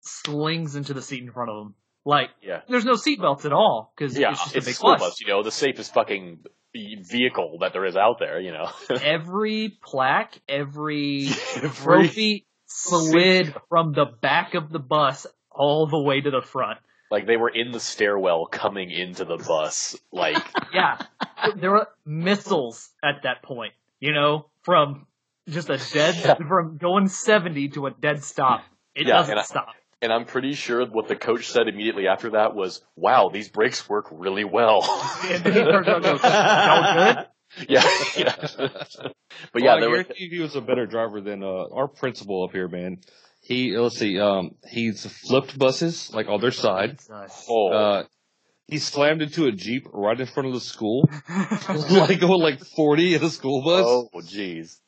slings into the seat in front of them. Like, Yeah. there's no seatbelts at all because Yeah, it's just it's a big school bus. bus, you know, the safest fucking vehicle that there is out there, you know. Every plaque, every Every- trophy slid from the back of the bus all the way to the front. like they were in the stairwell coming into the bus. Like, Yeah, there were missiles at that point. You know, from just a dead Yeah. from going seventy to a dead stop. It Yeah, doesn't and I- stop. and I'm pretty sure what the coach said immediately after that was, "Wow, these brakes work really well." And then he turns around goes, "Y'all good?" Yeah, yeah. but yeah, well, I there was. guarantee he was a better driver than uh, our principal up here, man. He let's see, um, he's flipped buses like on their side. Oh, Uh, he slammed into a jeep right in front of the school, like going like forty in a school bus. oh, jeez.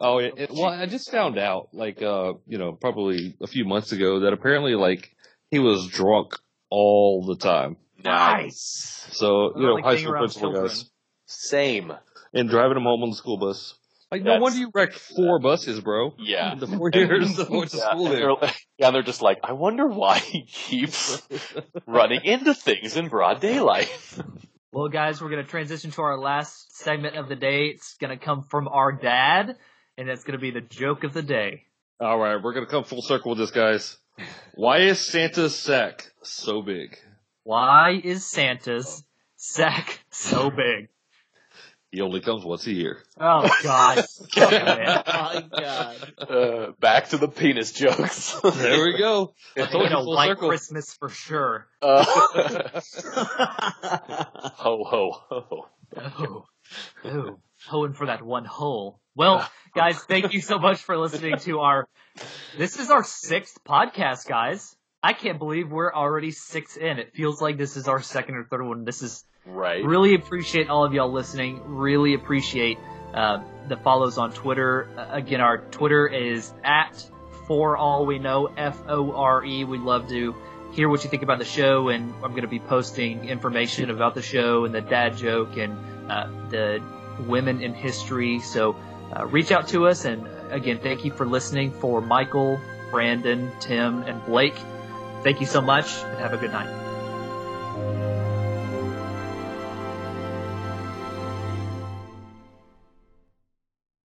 Oh, it, it, well, I just found out, like, uh, you know, probably a few months ago, that apparently, like, he was drunk all the time. Nice. So, you know, like high school principal guys, Same. And driving them home on the school bus. Like, no That's- wonder you wrecked four buses, bro. Yeah. In the four years that I went to Yeah, school and there. they're, yeah, and they're just like, I wonder why he keeps running into things in broad daylight. Well, guys, we're gonna transition to our last segment of the day. It's gonna come from our dad, and it's gonna be the joke of the day. All right, we're gonna come full circle with this, guys. Why is Santa's sack so big? Why is Santa's sack so big? He only comes once a year. Oh God! Damn it. my god. Uh, back to the penis jokes. There we go. I told You you know, full White circle. Christmas for sure. Uh, ho ho ho. Oh, oh, hoeing for that one hole. Well, guys, thank you so much for listening to our. This is our sixth podcast, guys. I can't believe we're already six in. It feels like this is our second or third one. This is Right. really appreciate all of y'all listening. Really appreciate uh, the follows on Twitter. Uh, again, our Twitter is at for all we know F O R E. We'd love to hear what you think about the show, and I'm going to be posting information about the show and the dad joke and uh, the women in history. So uh, reach out to us, and again, thank you for listening. For Michael, Brandon, Tim, and Blake, thank you so much, and have a good night.